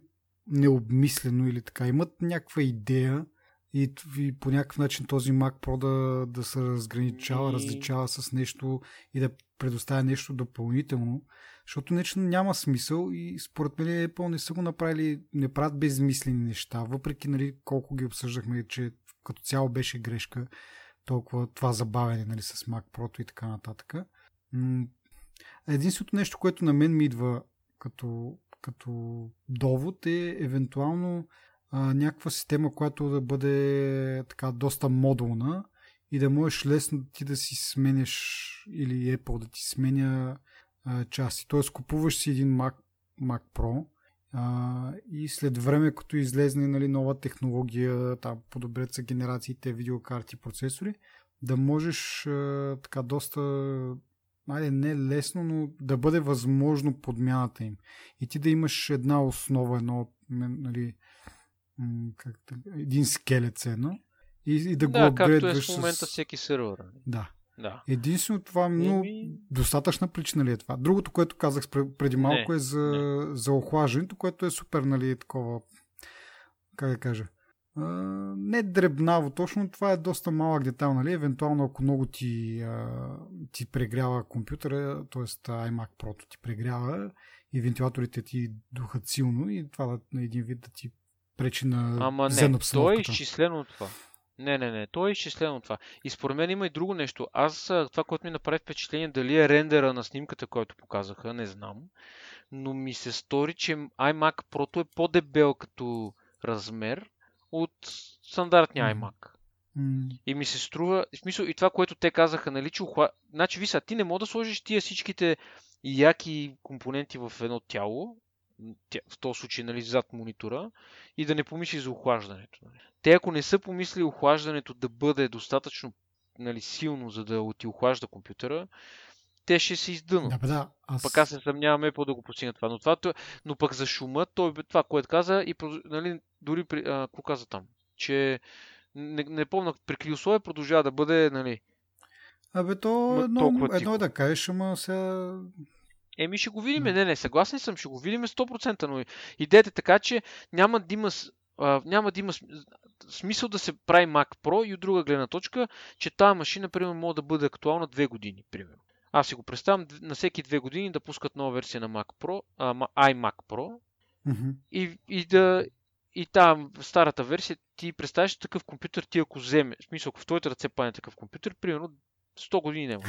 необмислено или така. Имат някаква идея и, и по някакъв начин този Mac Pro да, да се разграничава, и... различава с нещо и да предоставя нещо допълнително. Защото нещо няма смисъл и според мен Apple не са го направили, не правят безмислени неща, въпреки нали, колко ги обсъждахме, че като цяло беше грешка толкова това забавяне нали, с Mac Pro и така нататък. Единственото нещо, което на мен ми идва като, като довод е евентуално а, някаква система, която да бъде така доста модулна и да можеш лесно ти да си сменяш или Apple да ти сменя а, части. Тоест купуваш си един Mac, Mac Pro а, и след време, като излезне нали, нова технология, там, подобрят се генерациите видеокарти, процесори, да можеш а, така доста, айде не лесно, но да бъде възможно подмяната им. И ти да имаш една основа, едно, нали, как, един скелет едно, и, и да, да го както е в момента с... всеки сервер. Нали? Да. Да. Единствено това, но Еми... достатъчна причина ли е това? Другото, което казах преди малко не, е за, не. за охлаждането, което е супер, нали, такова, как да кажа, а, не дребнаво, точно това е доста малък детайл, нали, евентуално ако много ти, а, ти прегрява компютъра, т.е. iMac Pro ти прегрява и вентилаторите ти духат силно и това на един вид да ти пречи на Ама не, то е изчислено това. Не, не, не. То е изчислено това. И според мен има и друго нещо. Аз това, което ми направи впечатление, дали е рендера на снимката, който показаха, не знам. Но ми се стори, че iMac Pro е по-дебел като размер от стандартния iMac. Mm. И ми се струва, в смисъл и това, което те казаха, нали, че ухла... Значи, виса, ти не можеш да сложиш тия всичките яки компоненти в едно тяло, в този случай нали, зад монитора, и да не помислиш за охлаждането. Нали. Те ако не са помислили охлаждането да бъде достатъчно нали, силно, за да ти охлажда компютъра, те ще се издънат. Да, да, аз... Пък аз не съмняваме по да го постигнат това. Но, това, но пък за шума, той това, което каза, и нали, дори при, а, какво каза там, че не, не помня, при какви условия продължава да бъде, нали, Абе, то едно, едно е да кажеш, ама сега Еми ще го видим. Не, не, съгласен съм, ще го видим 100%, но идеята е така, че няма да има, а, няма да има смисъл да се прави Mac Pro и от друга гледна точка, че тази машина, примерно, може да бъде актуална две години, примерно. Аз си го представям на всеки две години да пускат нова версия на Mac Pro, а, iMac Pro mm-hmm. и, и да и там, старата версия, ти представяш такъв компютър, ти ако вземе, в смисъл, ако в твоите ръце падне такъв компютър, примерно 100 години няма.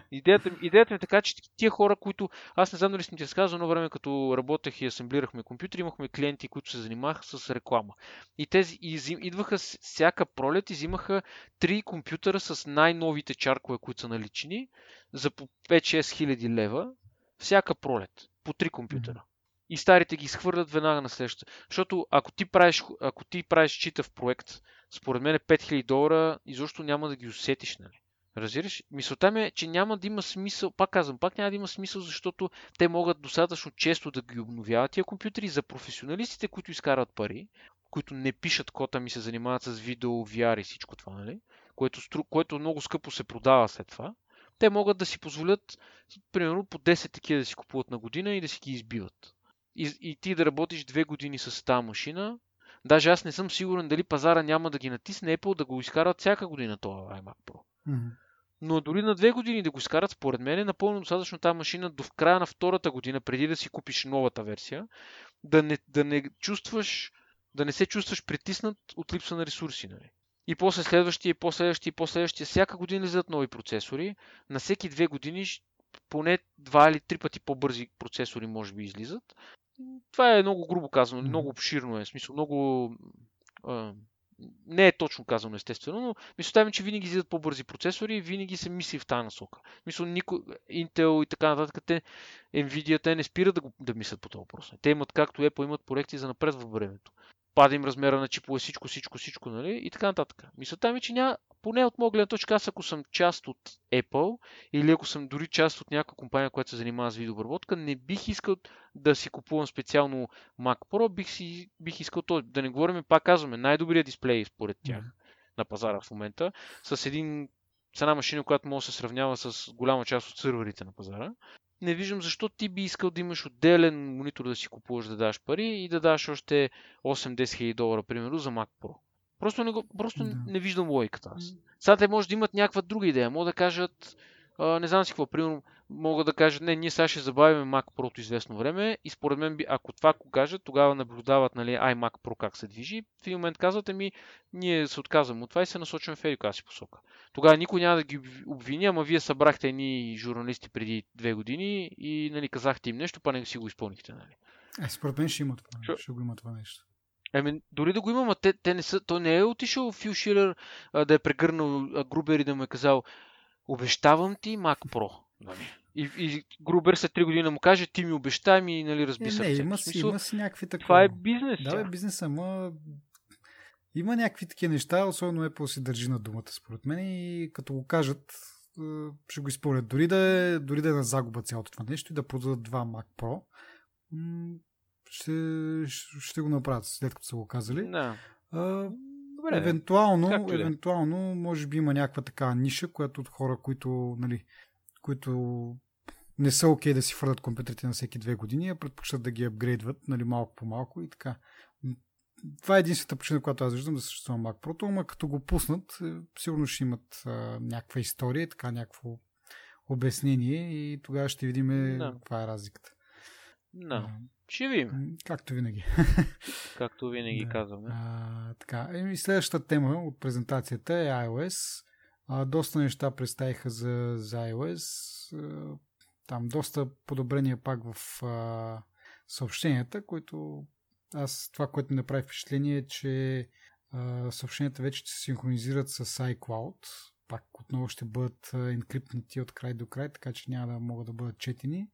идеята, идеята е така, че тия хора, които... Аз не знам дали съм ти разказал, едно време като работех и асемблирахме компютри, имахме клиенти, които се занимаваха с реклама. И тези и идваха всяка пролет и взимаха три компютъра с най-новите чаркове, които са налични, за по 5-6 хиляди лева, всяка пролет, по три компютъра. И старите ги изхвърлят веднага на следващата. Защото ако ти правиш, ако ти правиш читав проект, според мен 5000 долара изобщо няма да ги усетиш, нали? Разбираш? Мисълта ми е, че няма да има смисъл, пак казвам, пак няма да има смисъл, защото те могат достатъчно често да ги обновяват тия компютри за професионалистите, които изкарват пари, които не пишат кота ми се занимават с видео, VR и всичко това, нали? Което, което много скъпо се продава след това. Те могат да си позволят, примерно, по 10 такива да си купуват на година и да си ги избиват. И, и ти да работиш две години с тази машина, Даже аз не съм сигурен дали пазара няма да ги натисне Apple да го изкарат всяка година това iMac Pro. Mm-hmm. Но дори на две години да го изкарат, според мен е напълно достатъчно тази машина до в края на втората година, преди да си купиш новата версия, да не, да не чувстваш, да не се чувстваш притиснат от липса на ресурси. Нали? И после следващия, и последващия, и последващия, всяка година излизат нови процесори. На всеки две години поне два или три пъти по-бързи процесори може би излизат. Това е много грубо казано, много обширно е, смисъл много... А, не е точно казано, естествено, но мисълта ми, че винаги излизат по-бързи процесори и винаги се мисли в тази насока. Мисля, никой, Intel и така нататък, те, Nvidia, те не спират да, го, да мислят по този въпрос. Те имат, както Apple, имат проекти за напред в времето пада им размера на чипове, всичко, всичко, всичко, нали? И така нататък. Мисълта ми, че няма, поне от моя гледна точка, аз ако съм част от Apple или ако съм дори част от някаква компания, която се занимава с видеообработка, не бих искал да си купувам специално Mac Pro, бих, си, бих искал то. Да не говорим, пак казваме, най-добрият дисплей според тях mm-hmm. на пазара в момента, с един с една машина, която може да се сравнява с голяма част от сървърите на пазара не виждам защо ти би искал да имаш отделен монитор да си купуваш да даш пари и да даш още 8-10 хиляди долара, примерно, за Mac Pro. Просто не, го, просто да. не виждам логиката аз. Сега те може да имат някаква друга идея. Могат да кажат, а, не знам си какво, примерно, могат да кажат, не, ние сега ще забавим Mac Pro известно време и според мен, ако това го кажат, тогава наблюдават нали, iMac Pro как се движи. В един момент казвате ми, ние се отказваме от това и се насочваме в еди си посока. Тогава никой няма да ги обвини, ама вие събрахте едни журналисти преди две години и нали, казахте им нещо, па не си го изпълнихте. Нали. Е, според мен ще има това. Ще, ще го има това нещо. Еми, дори да го има, те, те не са, то не е отишъл Фил Шилер а, да е прегърнал а, Грубер и да му е казал обещавам ти Mac Pro. Нали? И, и Грубер след 3 години му каже, ти ми обещай ми, нали, разби е, Не, има си, има си някакви такива. Това е бизнес. Да, е бизнес, ама има някакви такива неща, особено Apple си държи на думата, според мен, и като го кажат, ще го изпълнят. Дори да е, дори да е на загуба цялото това нещо и да продадат два Mac Pro, ще, ще го направят след като са го казали. Да. А, Добре, евентуално, е. евентуално, може би има някаква така ниша, която от хора, които, нали, които не са окей okay да си фърдат компютрите на всеки две години, а предпочитат да ги апгрейдват нали, малко по малко и така. Това е единствената причина, която аз виждам да съществува Mac Pro, ама като го пуснат, е, сигурно ще имат а, някаква история, така някакво обяснение и тогава ще видим no. каква е разликата. No. Ще видим. Както винаги. Както винаги да. казваме. А, така. И следващата тема от презентацията е iOS. А, доста неща представиха за, за iOS. А, там доста подобрения пак в а, съобщенията, които аз това, което ми направи впечатление е, че а, съобщенията вече се синхронизират с iCloud. Пак отново ще бъдат енкриптнати от край до край, така че няма да могат да бъдат четени.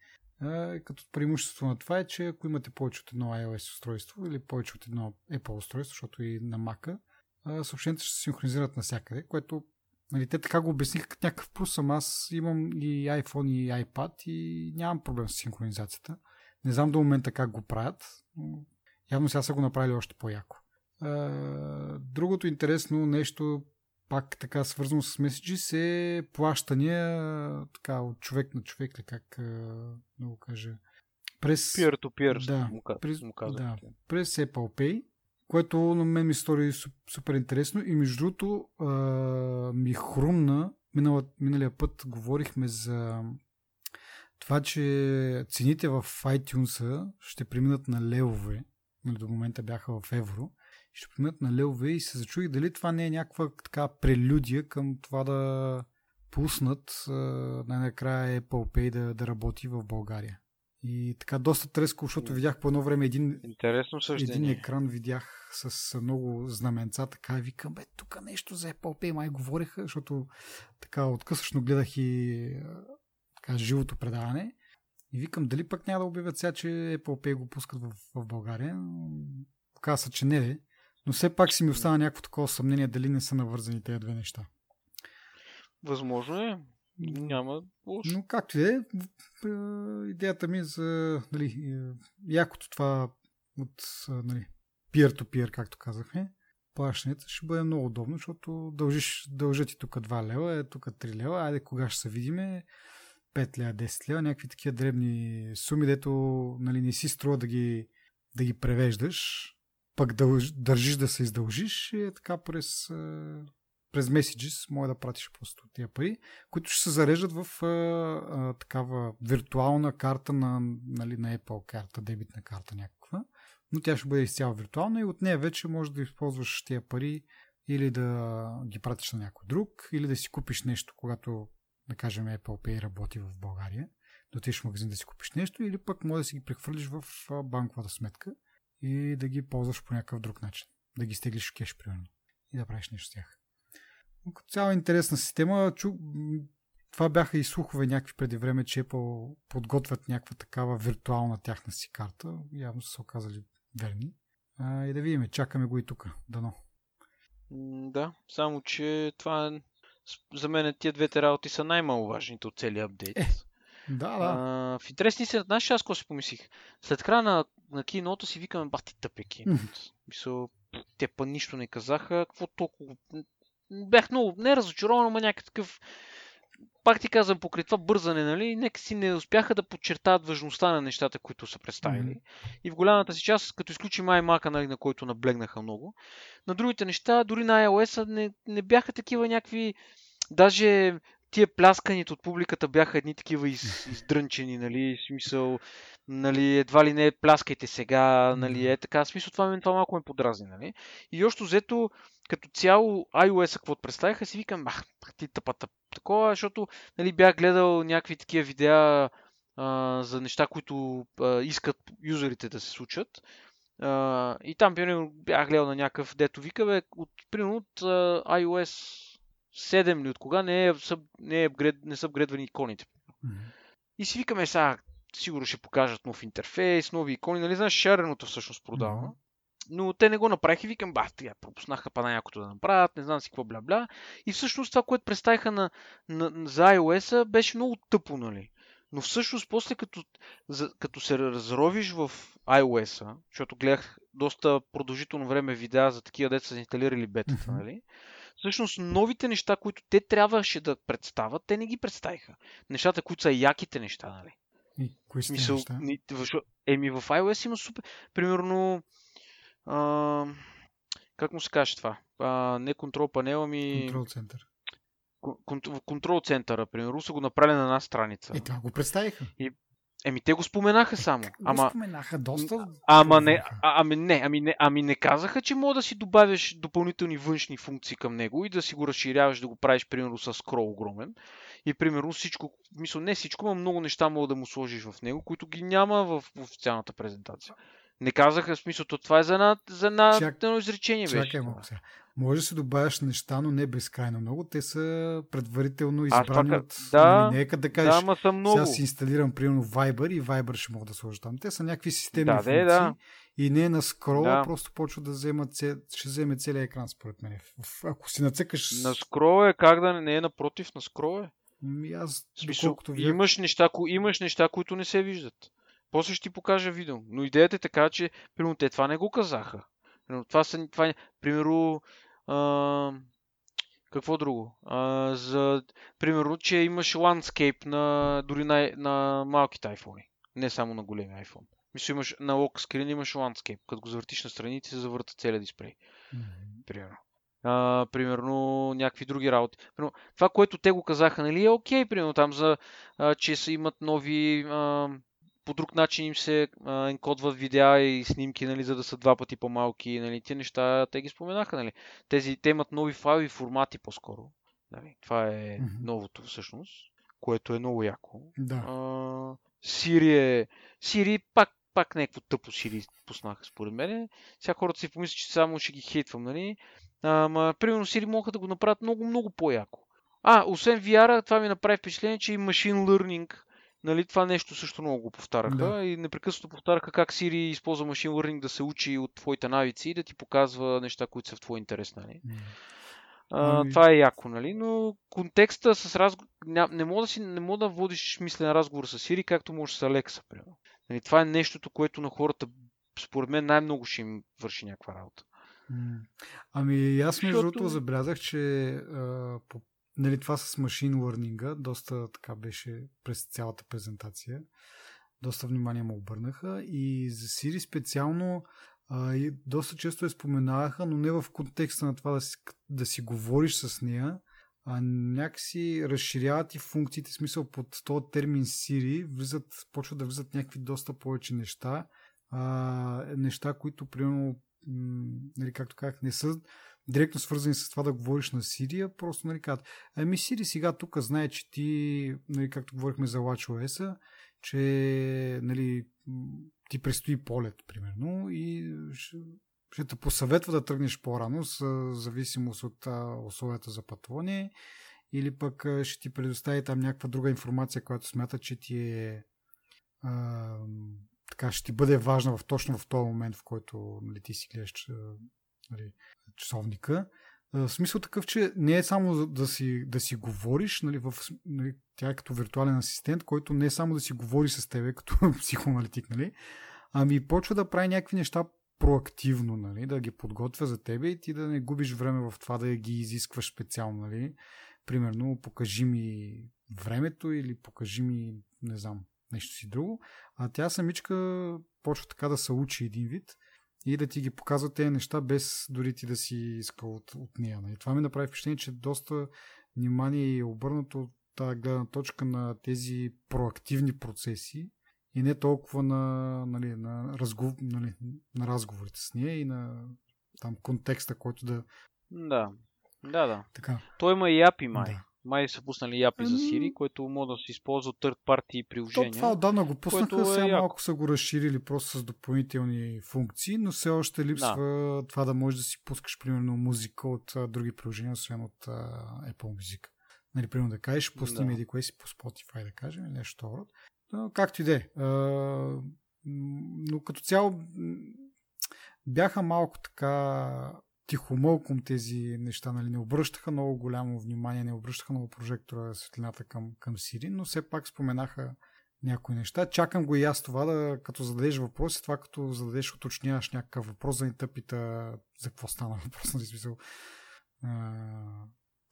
Като преимущество на това е, че ако имате повече от едно iOS устройство или повече от едно Apple устройство, защото и на Mac, съобщенията ще се синхронизират навсякъде, което нали, те така го обясниха като някакъв плюс, ама аз имам и iPhone и iPad и нямам проблем с синхронизацията. Не знам до момента как го правят, но явно сега са го направили още по-яко. Другото интересно нещо пак така свързано с Messages е плащания така от човек на човек ли как да го кажа. През peer-to-peer да, му, през, му да, през Apple Pay което на мен ми стори супер интересно. И между другото ми хрумна. Минала, миналия път говорихме за това, че цените в iTunes ще преминат на левове, нали, до момента бяха в евро, ще преминат на левове и се зачуих дали това не е някаква така прелюдия към това да пуснат най-накрая Apple Pay да, да работи в България. И така доста треско, защото видях по едно време един, Интересно един екран, видях с много знаменца, така и викам, бе, тук нещо за Apple Pay май говореха, защото така откъсъчно гледах и така, живото предаване. И викам, дали пък няма да обявят сега, че Apple Pay го пускат в, в България. Каза, че не е. Но все пак си ми остана някакво такова съмнение дали не са навързани тези две неща. Възможно е. Няма лошо. Но както и е, идеята ми е за нали, е, якото това от нали, peer-to-peer, както казахме, плащането ще бъде много удобно, защото дължиш, дължат ти тук 2 лева, е тук 3 лева, айде кога ще се видиме, 5 лева, 10 лева, някакви такива дребни суми, дето нали, не си струва да ги, да ги превеждаш, пък дълж, държиш да се издължиш и е така през, през Messages може да пратиш просто тия пари, които ще се зареждат в а, а, такава виртуална карта на, нали, на Apple карта, дебитна карта някаква. Но тя ще бъде изцяло виртуална и от нея вече можеш да използваш тия пари или да ги пратиш на някой друг, или да си купиш нещо, когато, да кажем, Apple Pay работи в България. да отидеш в магазин да си купиш нещо, или пък може да си ги прехвърлиш в банковата сметка и да ги ползваш по някакъв друг начин. Да ги стеглиш в кеш, примерно. И да правиш нещо с тях. Като цяло интересна система. Чу... Това бяха и слухове някакви преди време, че Apple подготвят някаква такава виртуална тяхна си карта. Явно са се оказали верни. А, и да видим, чакаме го и тук. Дано. Да, само че това е за мен тия двете работи са най-маловажните от целия апдейт. Е, да, да. А, в интересни се, знаеш аз какво си помислих? След края на, на киното си викаме бати тъпеки. Мисъл, те па нищо не казаха. Какво толкова... Бях много не разочарован, но някакъв такъв пак ти казвам, покрай това бързане, нали, нека си не успяха да подчертаят важността на нещата, които са представили. Mm-hmm. И в голямата си част, като изключим iMac, нали, на който наблегнаха много, на другите неща, дори на iOS не, не бяха такива някакви, даже тия плясканите от публиката бяха едни такива из, издрънчени, нали, смисъл, нали, едва ли не пляскайте сега, нали, е така, смисъл това, това малко ме подразни, нали. И още взето, като цяло iOS, какво представиха, си викам, ах, ти тъпата такова, защото нали, бях гледал някакви такива видеа а, за неща, които а, искат юзерите да се случат. А, и там, примерно, бях гледал на някакъв, дето вика, бе, от, примерно от а, iOS 7 ли от кога не, е, не, е апгред, не са апгрейдвани иконите. Mm-hmm. И си викаме сега, сигурно ще покажат нов интерфейс, нови икони, нали знаеш, шареното всъщност продава. Mm-hmm. Но те не го направиха и викам, бах, тя пропуснаха па някото да направят, не знам си какво бля-бля. И всъщност това, което представиха на, на, за iOS беше много тъпо, нали? Но всъщност после като, за, като се разровиш в iOS, защото гледах доста продължително време видеа за такива деца са инсталирали бетата, mm-hmm. Всъщност новите неща, които те трябваше да представят, те не ги представиха. Нещата, които са яките неща, нали? И кои са Мисъл, неща? Еми в iOS има супер. Примерно а, как му се каже това? А, не контрол панела ми... Контрол център. Контрол центъра, примерно, са го направили на една страница. И това го представиха. И, еми, те го споменаха само. Как ама, го споменаха доста. Ама не, а, ами не, ами не, ами не казаха, че мога да си добавяш допълнителни външни функции към него и да си го разширяваш, да го правиш, примерно, с скрол огромен. И, примерно, всичко, мисля, не всичко, но много неща мога да му сложиш в него, които ги няма в официалната презентация. Не казаха смисълто. Това е за една, за една Чак, едно изречение. Чакай беше. сега. Може да се добавяш неща, но не безкрайно много. Те са предварително избрани така, от... Да, не е да кажеш, да, са много. сега си инсталирам примерно Viber и Viber ще мога да сложа там. Те са някакви системни да, функции. Да. И не е на скрола, да. просто почва да взема, ще вземе целият екран, според мен. Ако си нацъкаш... На скрол е, как да не, не е напротив, на скрол е. Ми аз, Смисъл, имаш, неща, имаш неща, които не се виждат. После ще ти покажа видео. Но идеята е така, че примерно те това не го казаха. Това са, това, е, примерно, а, какво друго? А, за, примерно, че имаш ландскейп на, дори на, на малките iPhone. Не само на големи iPhone. Мисля, имаш на лок скрин имаш ландскейп. Като го завъртиш на страните, се завърта целият дисплей. Mm-hmm. Примерно. А, примерно някакви други работи. Примерно, това, което те го казаха, нали, е окей, примерно там за, а, че са имат нови а, по друг начин им се а, енкодват видеа и снимки, нали, за да са два пъти по-малки. Нали, тези неща, те ги споменаха. Нали. Тези, те имат нови файлови формати по-скоро. Нали. Това е mm-hmm. новото всъщност, което е много яко. Да. А, Siri е... Siri пак, пак някакво тъпо Siri пуснаха според мен. Сега хората си помислят, че само ще ги хейтвам. Нали. Ама, примерно Siri могат да го направят много, много по-яко. А, освен VR, това ми направи впечатление, че и Machine Learning Нали, това нещо също много го повтараха да. и непрекъснато повтараха как Siri използва машин learning да се учи от твоите навици и да ти показва неща, които са в твой интерес. Нали? Mm. А, ами... Това е яко, нали? Но контекста с разговор... Не мога да, си, не мога да водиш мислен разговор с Siri, както можеш с Alexa, примерно. Нали, това е нещото, което на хората, според мен, най-много ще им върши някаква работа. Ами аз между другото Защото... забелязах, че а, по нали, това с машин learning доста така беше през цялата презентация. Доста внимание му обърнаха и за Siri специално а, и доста често я споменаваха, но не в контекста на това да си, да си говориш с нея, а някакси разширяват и функциите, смисъл под този термин Siri, влизат, почват да влизат някакви доста повече неща, а, неща, които примерно, нали, както казах, не са директно свързани с това да говориш на Сирия, просто нали казват, ами Сири сега тук знае, че ти, нали, както говорихме за WatchOS, че нали, ти предстои полет, примерно, и ще, ще те посъветва да тръгнеш по-рано, с зависимост от условията за пътуване, или пък ще ти предостави там някаква друга информация, която смята, че ти е а, така ще ти бъде важна в, точно в този момент, в който нали, ти си гледаш нали, часовника. В смисъл такъв, че не е само да си, да си говориш, нали, в, нали, тя е като виртуален асистент, който не е само да си говори с тебе, като психоаналитик, нали, ами почва да прави някакви неща проактивно, нали, да ги подготвя за тебе и ти да не губиш време в това да ги изискваш специално. Нали. Примерно, покажи ми времето или покажи ми, не знам, нещо си друго. А тя самичка почва така да се учи един вид и да ти ги показва тези неща, без дори ти да си искал от, от нея. И нали. това ми направи впечатление, че доста внимание е обърнато от тази гледна точка на тези проактивни процеси и не толкова на, нали, на, разгов... нали, на разговорите с нея и на там контекста, който да... Да, да, да. Така. Той има и API, май. Да. Май са пуснали япи за Siri, което може да се използва third party приложения. То, това отдавна го пуснаха, е сега яко. малко са го разширили просто с допълнителни функции, но все още липсва да. това да можеш да си пускаш примерно музика от а, други приложения, освен от а, Apple Music. Нали, примерно да кажеш, пусни да. кое си по Spotify, да кажем, или нещо род. Както и да е. Но като цяло бяха малко така тихомълком тези неща, нали, не обръщаха много голямо внимание, не обръщаха много прожектора светлината към, към Сири, но все пак споменаха някои неща. Чакам го и аз това, да, като зададеш въпроси, това като зададеш, уточняваш някакъв въпрос, да ни тъпита за какво стана въпрос, нали смисъл. А,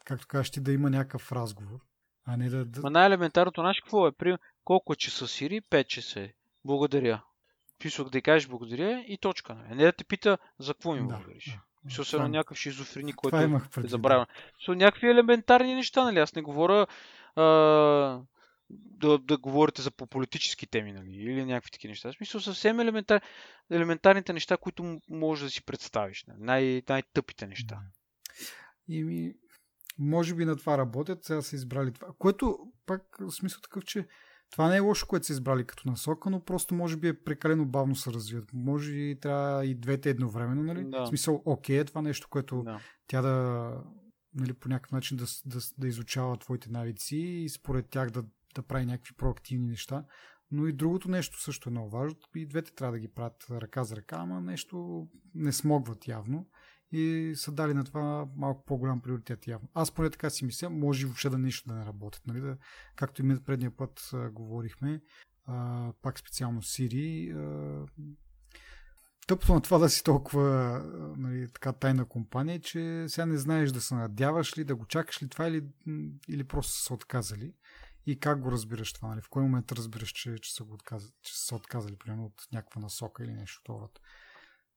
както кажеш ти, да има някакъв разговор. А не да... да... Ма най-елементарното, знаеш какво е? При... Колко часа Сири? 5 часа е. Благодаря. Писах да кажеш благодаря и точка. Нали? Не да те пита за какво ми благодариш. Да. Мисля се на някакъв шизофреник, който е забравя. Со някакви елементарни неща, нали? Аз не говоря а, да, да говорите за по политически теми, нали? Или някакви такива неща. В смисъл съвсем елементар, елементарните неща, които можеш да си представиш. Нали? Най- най-тъпите неща. И ми, може би на това работят, сега са избрали това. Което пак в смисъл такъв, че това не е лошо, което са избрали като насока, но просто може би е прекалено бавно се развиват. Може и трябва и двете едновременно, нали? Да. В смисъл, окей, е това нещо, което да. тя да нали, по някакъв начин да, да, да изучава твоите навици и според тях да, да прави някакви проактивни неща. Но и другото нещо също е много важно. И двете трябва да ги правят ръка за ръка, ама нещо не смогват явно и са дали на това малко по-голям приоритет явно. Аз поне така си мисля, може въобще да нещо да не работят. Нали? Да, както и предния път а, говорихме, а, пак специално а, тъпто на това да си толкова нали, така тайна компания, че сега не знаеш да се надяваш ли, да го чакаш ли това или, или просто са отказали. И как го разбираш това? Нали? В кой момент разбираш, че, че, са, го отказали, че са отказали, примерно от някаква насока или нещо това.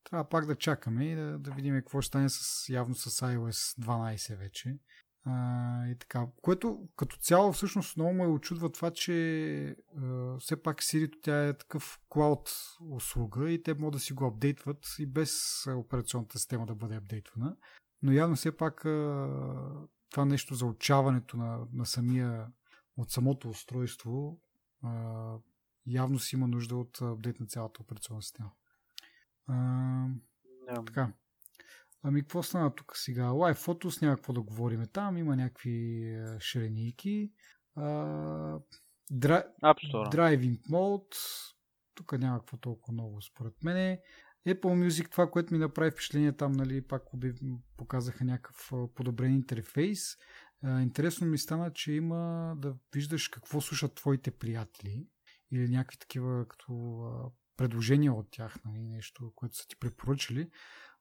Трябва пак да чакаме и да, да видим какво ще стане с, явно с iOS 12 вече. А, и така. Което като цяло всъщност много ме очудва това, че а, все пак Siri тя е такъв клауд услуга и те могат да си го апдейтват и без операционната система да бъде апдейтвана. Но явно все пак а, това нещо за отчаването на, на самия от самото устройство а, явно си има нужда от апдейт на цялата операционна система. А, yeah. Така. Ами, какво стана тук сега? Live Photos, няма какво да говорим там. Има някакви ширенийки. дра... Driving Mode. Тук няма какво толкова много, според мен. Apple Music, това, което ми направи впечатление там, нали, пак показаха някакъв подобрен интерфейс. Интересно ми стана, че има да виждаш какво слушат твоите приятели или някакви такива като предложения от тях, нали, нещо, което са ти препоръчали.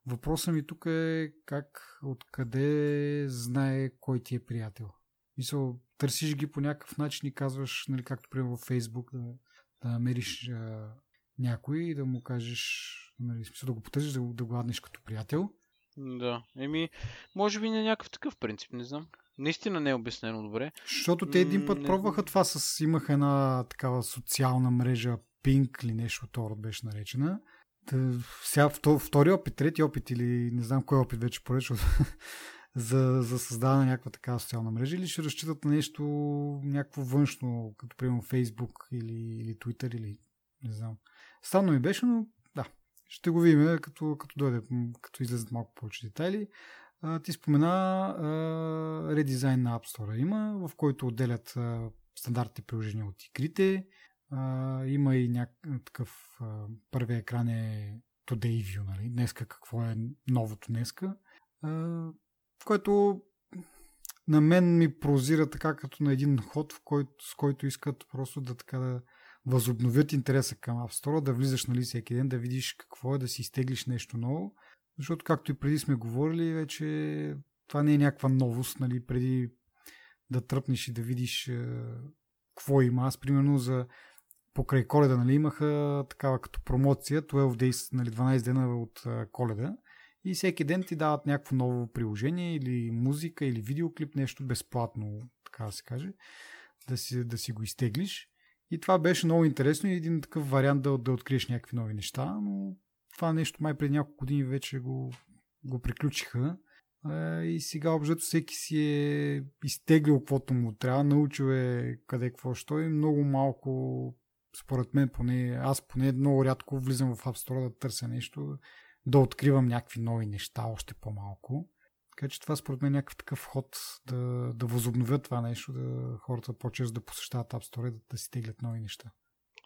Въпросът ми тук е как, откъде знае кой ти е приятел. Мисъл, търсиш ги по някакъв начин и казваш, нали, както примерно във Фейсбук, да, да намериш а, някой и да му кажеш, нали, смисъл да го потърсиш, да, да го гладнеш като приятел. Да, еми, може би на някакъв такъв принцип, не знам. Наистина не е обяснено добре. Защото те един път не... пробваха това с... Имаха една такава социална мрежа Pink или нещо от род беше наречена. Та, сега втори опит, трети опит или не знам кой опит вече поръчва. за, за създаване на някаква такава социална мрежа или ще разчитат на нещо някакво външно, като примерно Facebook или, или Twitter или не знам. Странно ми беше, но да, ще го видим като, като дойде, като излезат малко повече детайли. А, ти спомена а, редизайн на App Store има, в който отделят а, стандартните приложения от игрите. А, има и някакъв първият екран е Today View, нали? Днеска какво е новото днеска. А, което на мен ми прозира така като на един ход, в който, с който искат просто да така да възобновят интереса към App Store, да влизаш нали, всеки ден, да видиш какво е, да си изтеглиш нещо ново. Защото, както и преди сме говорили, вече това не е някаква новост, нали, преди да тръпнеш и да видиш е, какво има. Аз, примерно, за покрай коледа, нали, имаха такава като промоция, 12 days, нали, 12 дена от коледа и всеки ден ти дават някакво ново приложение или музика или видеоклип, нещо безплатно, така да се каже, да си, да си го изтеглиш. И това беше много интересно и един такъв вариант да, да откриеш някакви нови неща, но това нещо май преди няколко години вече го, го приключиха. И сега обжето всеки си е изтеглил каквото му трябва, научил е къде какво що и много малко, според мен поне, аз поне много рядко влизам в App Store да търся нещо, да откривам някакви нови неща, още по-малко. Така че това според мен е някакъв такъв ход да, да възобновят това нещо, да хората по-често да посещават App Store и да, да си теглят нови неща.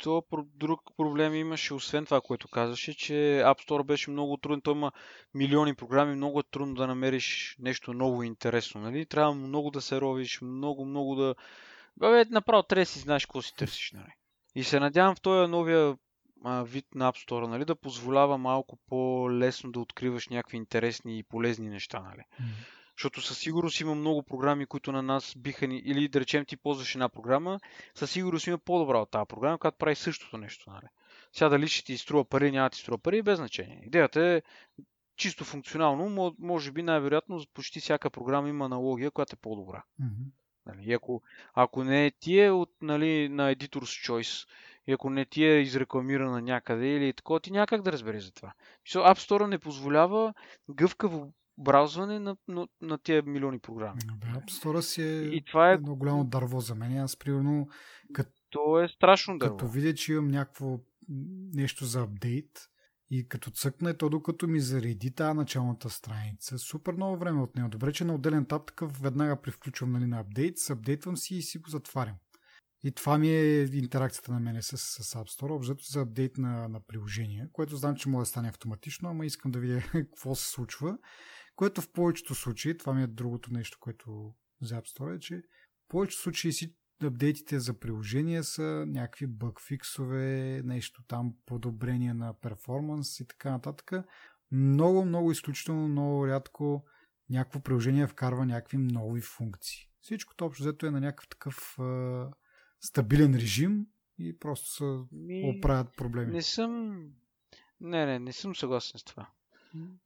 То друг проблем имаше, освен това, което казваше, че App Store беше много труден. Той има милиони програми, много е трудно да намериш нещо ново и интересно. Нали? Трябва много да се ровиш, много, много да... Бе, направо трябва да си знаеш какво си търсиш. Нали? И се надявам в този новия а, вид на App Store, нали, да позволява малко по-лесно да откриваш някакви интересни и полезни неща. Нали. Mm-hmm. Защото със сигурност има много програми, които на нас биха ни, или да речем ти ползваш една програма, със сигурност има по-добра от тази програма, която прави същото нещо. Нали. Сега дали ще ти струва пари, няма ти струва пари, без значение. Идеята е чисто функционално, може би най-вероятно почти всяка програма има аналогия, която е по-добра. Mm-hmm. Нали, ако, ако не е ти е от, нали, на Editor's Choice и ако не ти е изрекламирана някъде или такова, ти някак да разбереш за това. App Store не позволява гъвкаво браузване на, на, на тия милиони програми. Да, App Store си е, и това е едно голямо дърво за мен. Аз примерно като, То е страшно дърво. Като видя, че имам някакво нещо за апдейт и като цъкне, то докато ми зареди тази началната страница, супер много време от нея. Добре, че на отделен тап такъв веднага превключвам нали, на апдейт, апдейтвам си и си го затварям. И това ми е интеракцията на мене с, с App Store, обзето за апдейт на, на приложение, което знам, че може да стане автоматично, ама искам да видя какво се случва. Което в повечето случаи, това ми е другото нещо, което за App Store е, че в повечето случаи си апдейтите за приложения са някакви бъгфиксове, нещо там, подобрение на перформанс и така нататък. Много, много изключително, много рядко някакво приложение вкарва някакви нови функции. Всичкото общо взето е на някакъв такъв а, стабилен режим и просто се Ми... оправят проблеми. Не съм... Не, не, не съм съгласен с това.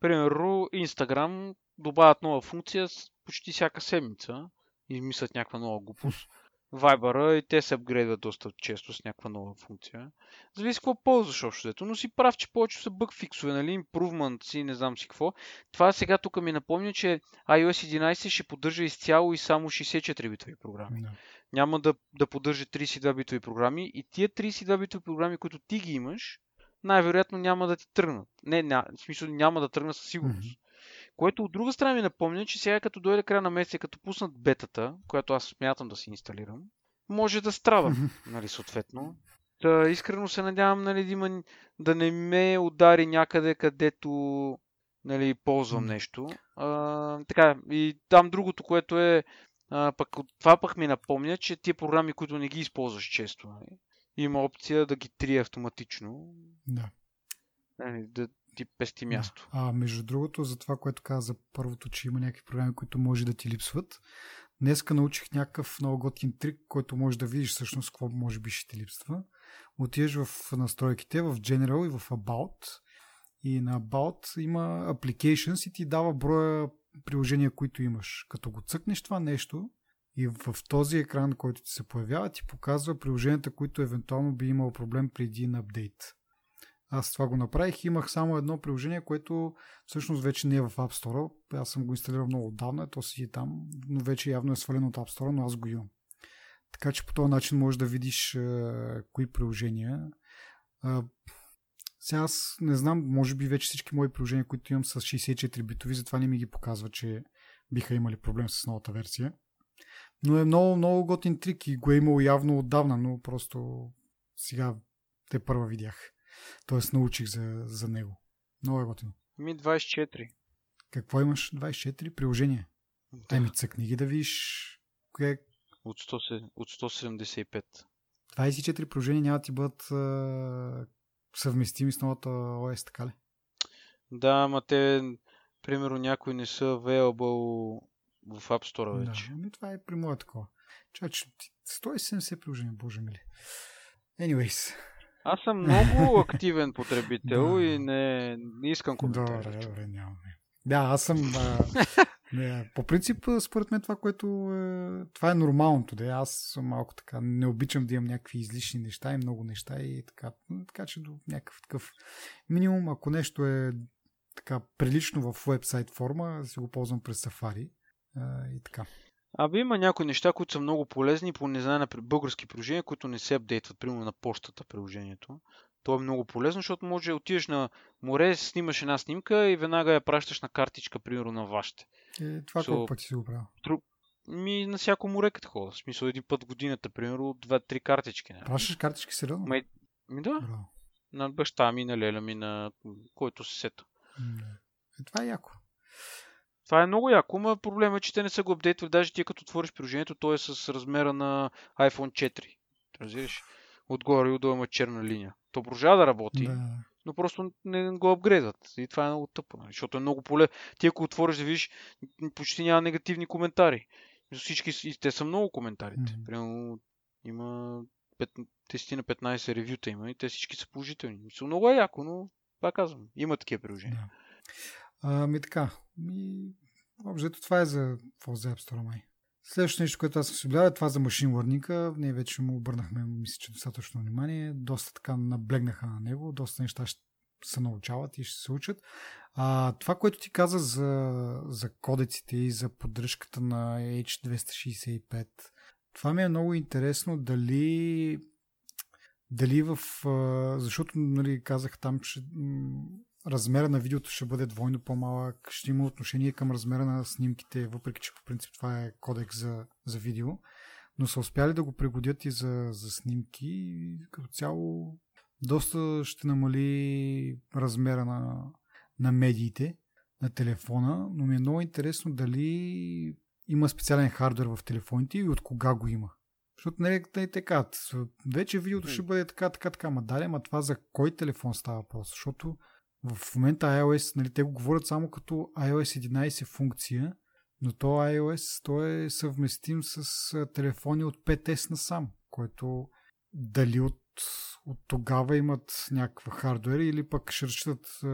Примерно, Instagram добавят нова функция почти всяка седмица. Измислят някаква нова глупост. Viber и те се апгрейдват доста често с някаква нова функция. Зависи какво ползваш общо взето, но си прав, че повече са бъг фиксове, нали, improvement си, не знам си какво. Това сега тук ми напомня, че iOS 11 ще поддържа изцяло и само 64 битови програми. Да. Няма да, да поддържа 32 битови програми и тия 32 битови програми, които ти ги имаш, най-вероятно няма да ти тръгнат. Не, не в смисъл няма да тръгнат със сигурност. Mm-hmm. Което от друга страна ми напомня, че сега като дойде края на месеца, като пуснат бетата, която аз смятам да си инсталирам, може да страдам, нали, съответно. Та, искрено се надявам, нали, да, има, да не ме удари някъде, където нали, ползвам нещо. А, така, и там другото, което е, а, пък, това пък ми напомня, че тия програми, които не ги използваш често, нали, има опция да ги трие автоматично. Да. Нали, да, ти пести място. А между другото, за това, което каза първото, че има някакви програми, които може да ти липсват, днеска научих някакъв много готин трик, който може да видиш всъщност какво може би ще ти липсва. Отиваш в настройките, в General и в About и на About има Applications и ти дава броя приложения, които имаш. Като го цъкнеш това нещо и в този екран, който ти се появява, ти показва приложенията, които евентуално би имал проблем преди един апдейт. Аз това го направих. Имах само едно приложение, което всъщност вече не е в App Store. Аз съм го инсталирал много отдавна, то си е там, но вече явно е свалено от App Store, но аз го имам. Така че по този начин можеш да видиш а, кои приложения. А, сега аз не знам, може би вече всички мои приложения, които имам с 64 битови, затова не ми ги показва, че биха имали проблем с новата версия. Но е много, много готин трик и го е имало явно отдавна, но просто сега те първа видях. Тоест научих за, за него. Много е готино. Ми 24. Какво имаш? 24 приложения. Да. Еми цъкни ги да видиш кое... От, 100, от 175. 24 приложения няма да ти бъдат а, съвместими с новата OS, така ли? Да, ама те, примерно, някои не са available в App Store вече. Да, ами това е при моя такова. Чакай, 170 приложения, боже мили. Anyways. Аз съм много активен потребител да. и не, не искам коментари. Добре, добре, нямаме. Да, аз съм... А, не, по принцип, според мен това, което е, това е нормалното. Да. Аз съм малко така, не обичам да имам някакви излишни неща и много неща и така, така че до някакъв такъв минимум, ако нещо е така прилично в вебсайт форма, си го ползвам през Safari а, и така. Абе има някои неща, които са много полезни по не знае на български приложения, които не се апдейтват, примерно на почтата приложението. То е много полезно, защото може да отидеш на море, снимаш една снимка и веднага я пращаш на картичка, примерно на вашите. Е, това so, колко пъти си го правил? Тру... Ми на всяко море като хода. В смисъл един път годината, примерно, две-три картички. Не? Пращаш картички сериозно? Май... Ми да. Браво. На баща ми, на леля ми, на който се сета. Е, това е яко. Това е много яко, но проблема е, че те не са го апдейтвали. Даже ти като отвориш приложението, то е с размера на iPhone 4. Разбираш? Отгоре и отдолу има черна линия. То продължава да работи, да. но просто не го апгрейдват. И това е много тъпо, нали? защото е много поле. Ти ако отвориш да видиш, почти няма негативни коментари. Всички, те са много коментарите. Mm-hmm. Примерно има 10 на 15 ревюта има и те всички са положителни. Мисля, много е яко, но пак казвам, има такива приложения. Да. Ами така, ми... Обзето това е за, за App Store май. Следващото нещо, което аз съм си е това за машин learning Ние вече му обърнахме, мисля, че достатъчно внимание. Доста така наблегнаха на него. Доста неща ще се научават и ще се учат. А, това, което ти каза за, за кодеците и за поддръжката на H265, това ми е много интересно дали дали в... Защото нали, казах там, че размера на видеото ще бъде двойно по-малък, ще има отношение към размера на снимките, въпреки че по принцип това е кодекс за, за видео, но са успяли да го пригодят и за, за снимки и като цяло доста ще намали размера на, на медиите на телефона, но ми е много интересно дали има специален хардвер в телефоните и от кога го има. Защото не е така. Вече видеото ще бъде така, така, така. Ма дали, ама това за кой телефон става въпрос? Защото в момента iOS, нали, те го говорят само като iOS 11 функция, но то iOS то е съвместим с телефони от 5S насам, който дали от, от тогава имат някаква хардвер или пък ще разчитат е,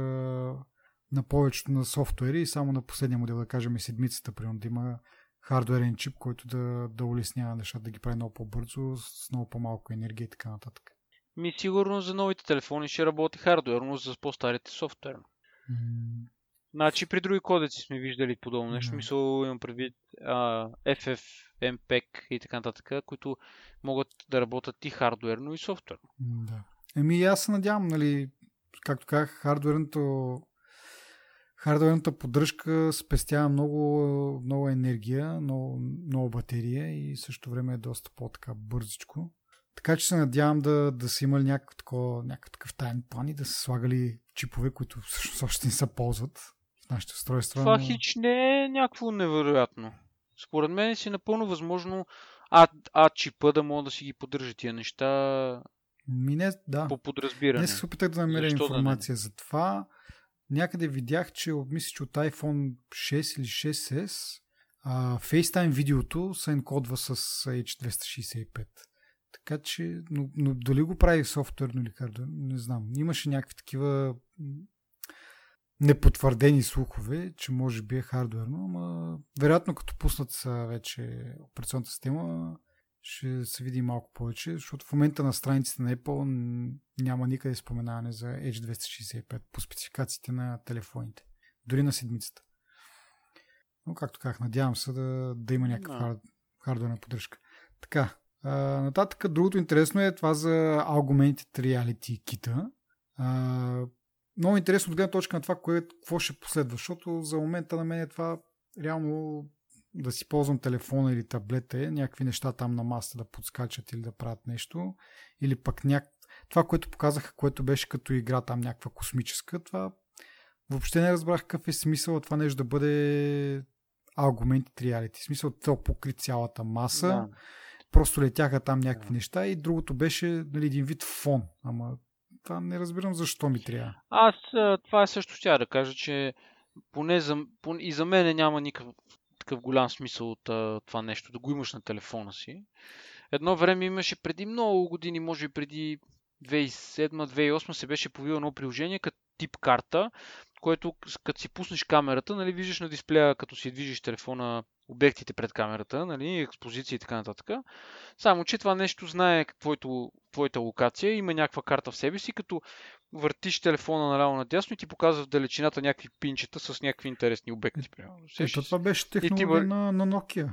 на повечето на софтуери и само на последния модел, да кажем седмицата, примерно да има хардуерен чип, който да, да улеснява нещата, да ги прави много по-бързо, с много по-малко енергия и така нататък. Ми сигурно за новите телефони ще работи хардуерно, за по-старите софтуерно. Mm. Значи при други кодеци сме виждали подобно нещо. Mm. Мисъл имам предвид а, FF, MPEG и така нататък, които могат да работят и хардуерно и софтуерно. Да. Еми аз се надявам, нали, както казах, хардуерното хардуерната поддръжка спестява много, много енергия, много, много батерия и също време е доста по-така бързичко. Така че се надявам да, да са имали някакъв, тако, някакъв такъв тайн план и да са слагали чипове, които всъщност още не се ползват в нашите устройства. Това но... хич не е някакво невероятно. Според мен си напълно възможно а, а чипа да могат да си ги поддържат тия неща Ми не, да. по подразбиране. Днес се опитах да намеря Защо информация да за това. Някъде видях, че мисля, че от iPhone 6 или 6s а, FaceTime видеото се енкодва с H265. Така че, но, но дали го прави софтуерно или хардуер, не знам. Имаше някакви такива непотвърдени слухове, че може би е хардуерно, но вероятно като пуснат са вече операционната система, ще се види малко повече, защото в момента на страниците на Apple няма никъде споменаване за Edge 265 по спецификациите на телефоните. Дори на седмицата. Но, както казах, надявам се да, да има някаква no. хардуерна поддръжка. Така, нататък другото интересно е това за Augmented Reality кита. А, много интересно от гледна точка на това, кое, какво ще последва, защото за момента на мен е това реално да си ползвам телефона или таблета някакви неща там на масата да подскачат или да правят нещо. Или пък няк... това, което показаха, което беше като игра там някаква космическа, това въобще не разбрах какъв е смисъл това нещо да бъде Augmented Reality. В смисъл, то покри цялата маса. Да. Просто летяха там някакви неща и другото беше нали, един вид фон. Ама това не разбирам защо ми трябва. Аз това е също ще да кажа, че поне за, поне, и за мен няма никакъв такъв голям смисъл от а, това нещо, да го имаш на телефона си. Едно време имаше преди много години, може би преди 2007-2008 се беше появило едно приложение като тип карта, което като си пуснеш камерата, нали, виждаш на дисплея, като си движиш телефона, обектите пред камерата, нали, експозиции и така нататък. Само, че това нещо знае твоето, твоята локация, има някаква карта в себе си, като въртиш телефона наляво надясно и ти показва в далечината някакви пинчета с някакви интересни обекти. Ето това беше технология ти... на, на Nokia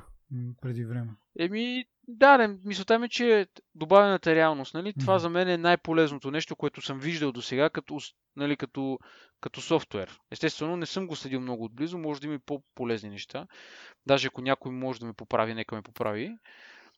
преди време. Еми, да, не, мисълта ми, че добавената реалност, нали, това mm-hmm. за мен е най-полезното нещо, което съм виждал до сега като, нали, като, като софтуер. Естествено, не съм го следил много отблизо, може да има и по-полезни неща. Даже ако някой може да ме поправи, нека ме поправи.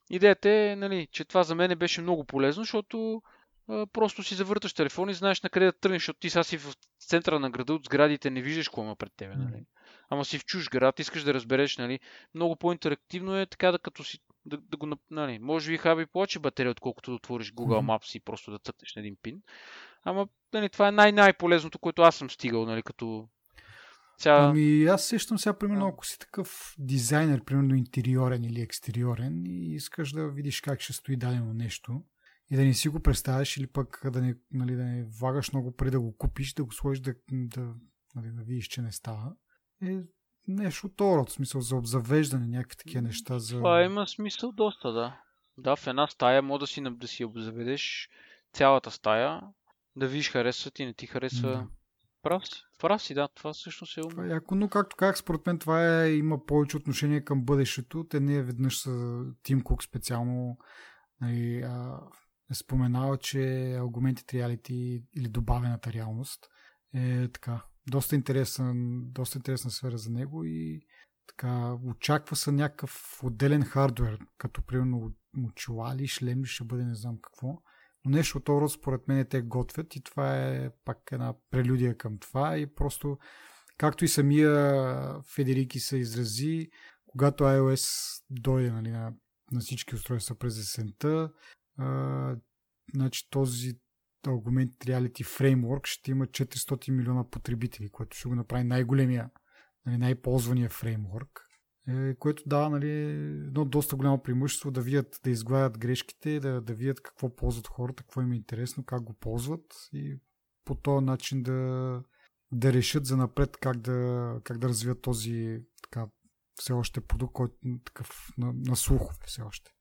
Идеята е, нали, че това за мен беше много полезно, защото а, просто си завърташ телефон и знаеш на къде да тръгнеш, защото ти сега си в центъра на града от сградите, не виждаш какво има пред тебе. Нали. Ама си в чуж град, искаш да разбереш, нали, много по-интерактивно е така да като си да, да го, нали, може би хаби повече батерия, отколкото да отвориш Google Maps и просто да цъкнеш на един пин. Ама, нали, това е най-най-полезното, което аз съм стигал, нали, като Ця... Ами аз сещам сега, примерно, ако си такъв дизайнер, примерно интериорен или екстериорен и искаш да видиш как ще стои дадено нещо и да не си го представяш или пък да не, нали, да не влагаш много преди да го купиш, да го сложиш да, да, нали, да видиш, че не става. Е нещо от род, смисъл за обзавеждане, някакви такива неща. За... Това има смисъл доста, да. Да, в една стая може да си, да си обзаведеш цялата стая, да видиш харесва ти, не ти харесва. Да. Прав си. Прав си, да. Това всъщност е умно. Това е яко, но както казах, според мен това е, има повече отношение към бъдещето. Те не веднъж са Тим Кук специално нали, а, е споменава, че аргументите реалити или добавената реалност е така доста, интересен, доста интересна сфера за него и така, очаква се някакъв отделен хардвер, като примерно очила или шлем ще бъде не знам какво. Но нещо от род според мен те готвят и това е пак една прелюдия към това и просто както и самия Федерики се изрази, когато iOS дойде нали, на, на всички устройства през есента, а, значи този Augmented Reality Framework ще има 400 милиона потребители, което ще го направи най-големия, нали, най-ползвания фреймворк, е, което дава нали, едно доста голямо преимущество да видят, да изгладят грешките, да, да видят какво ползват хората, какво им е интересно, как го ползват и по този начин да, да решат за напред как да, как да развият този така, все още продукт, който такъв на, на слухове все още.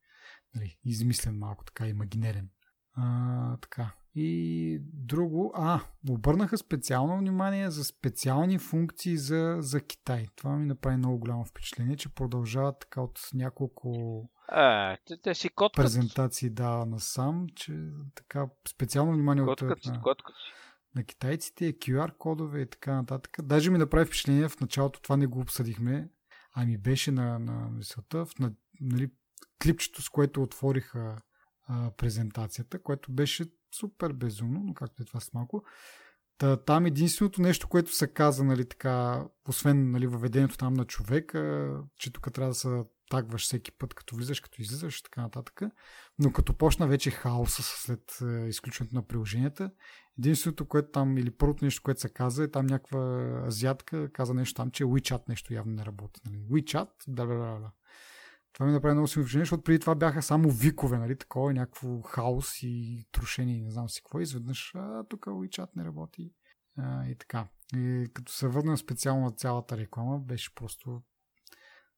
Нали, измислен малко, така имагинерен. А, така. И друго, а, обърнаха специално внимание за специални функции за, за Китай. Това ми направи много голямо впечатление, че продължават така от няколко а, те, те си коткат. презентации да насам, че така специално внимание коткат от, на, коткат на китайците, QR кодове и така нататък. Даже ми направи впечатление в началото, това не го обсъдихме, ами беше на, на мисълта, в, на, нали, клипчето, с което отвориха а, презентацията, което беше супер безумно, но както е това с малко. Та, там единственото нещо, което се каза, нали, така, освен нали, въведението там на човека, че тук трябва да се тагваш всеки път, като влизаш, като излизаш така нататък. Но като почна вече хаоса след е, изключването на приложенията, единственото, което там, или първото нещо, което се каза, е там някаква азиатка каза нещо там, че WeChat нещо явно не работи. Нали? WeChat, да, да, да, да. Това ми направи много силно впечатление, защото преди това бяха само викове, нали, такова, някакво хаос и трошение, не знам си какво. Изведнъж, а, тук WeChat не работи. А, и така. И като се върна специално цялата реклама, беше просто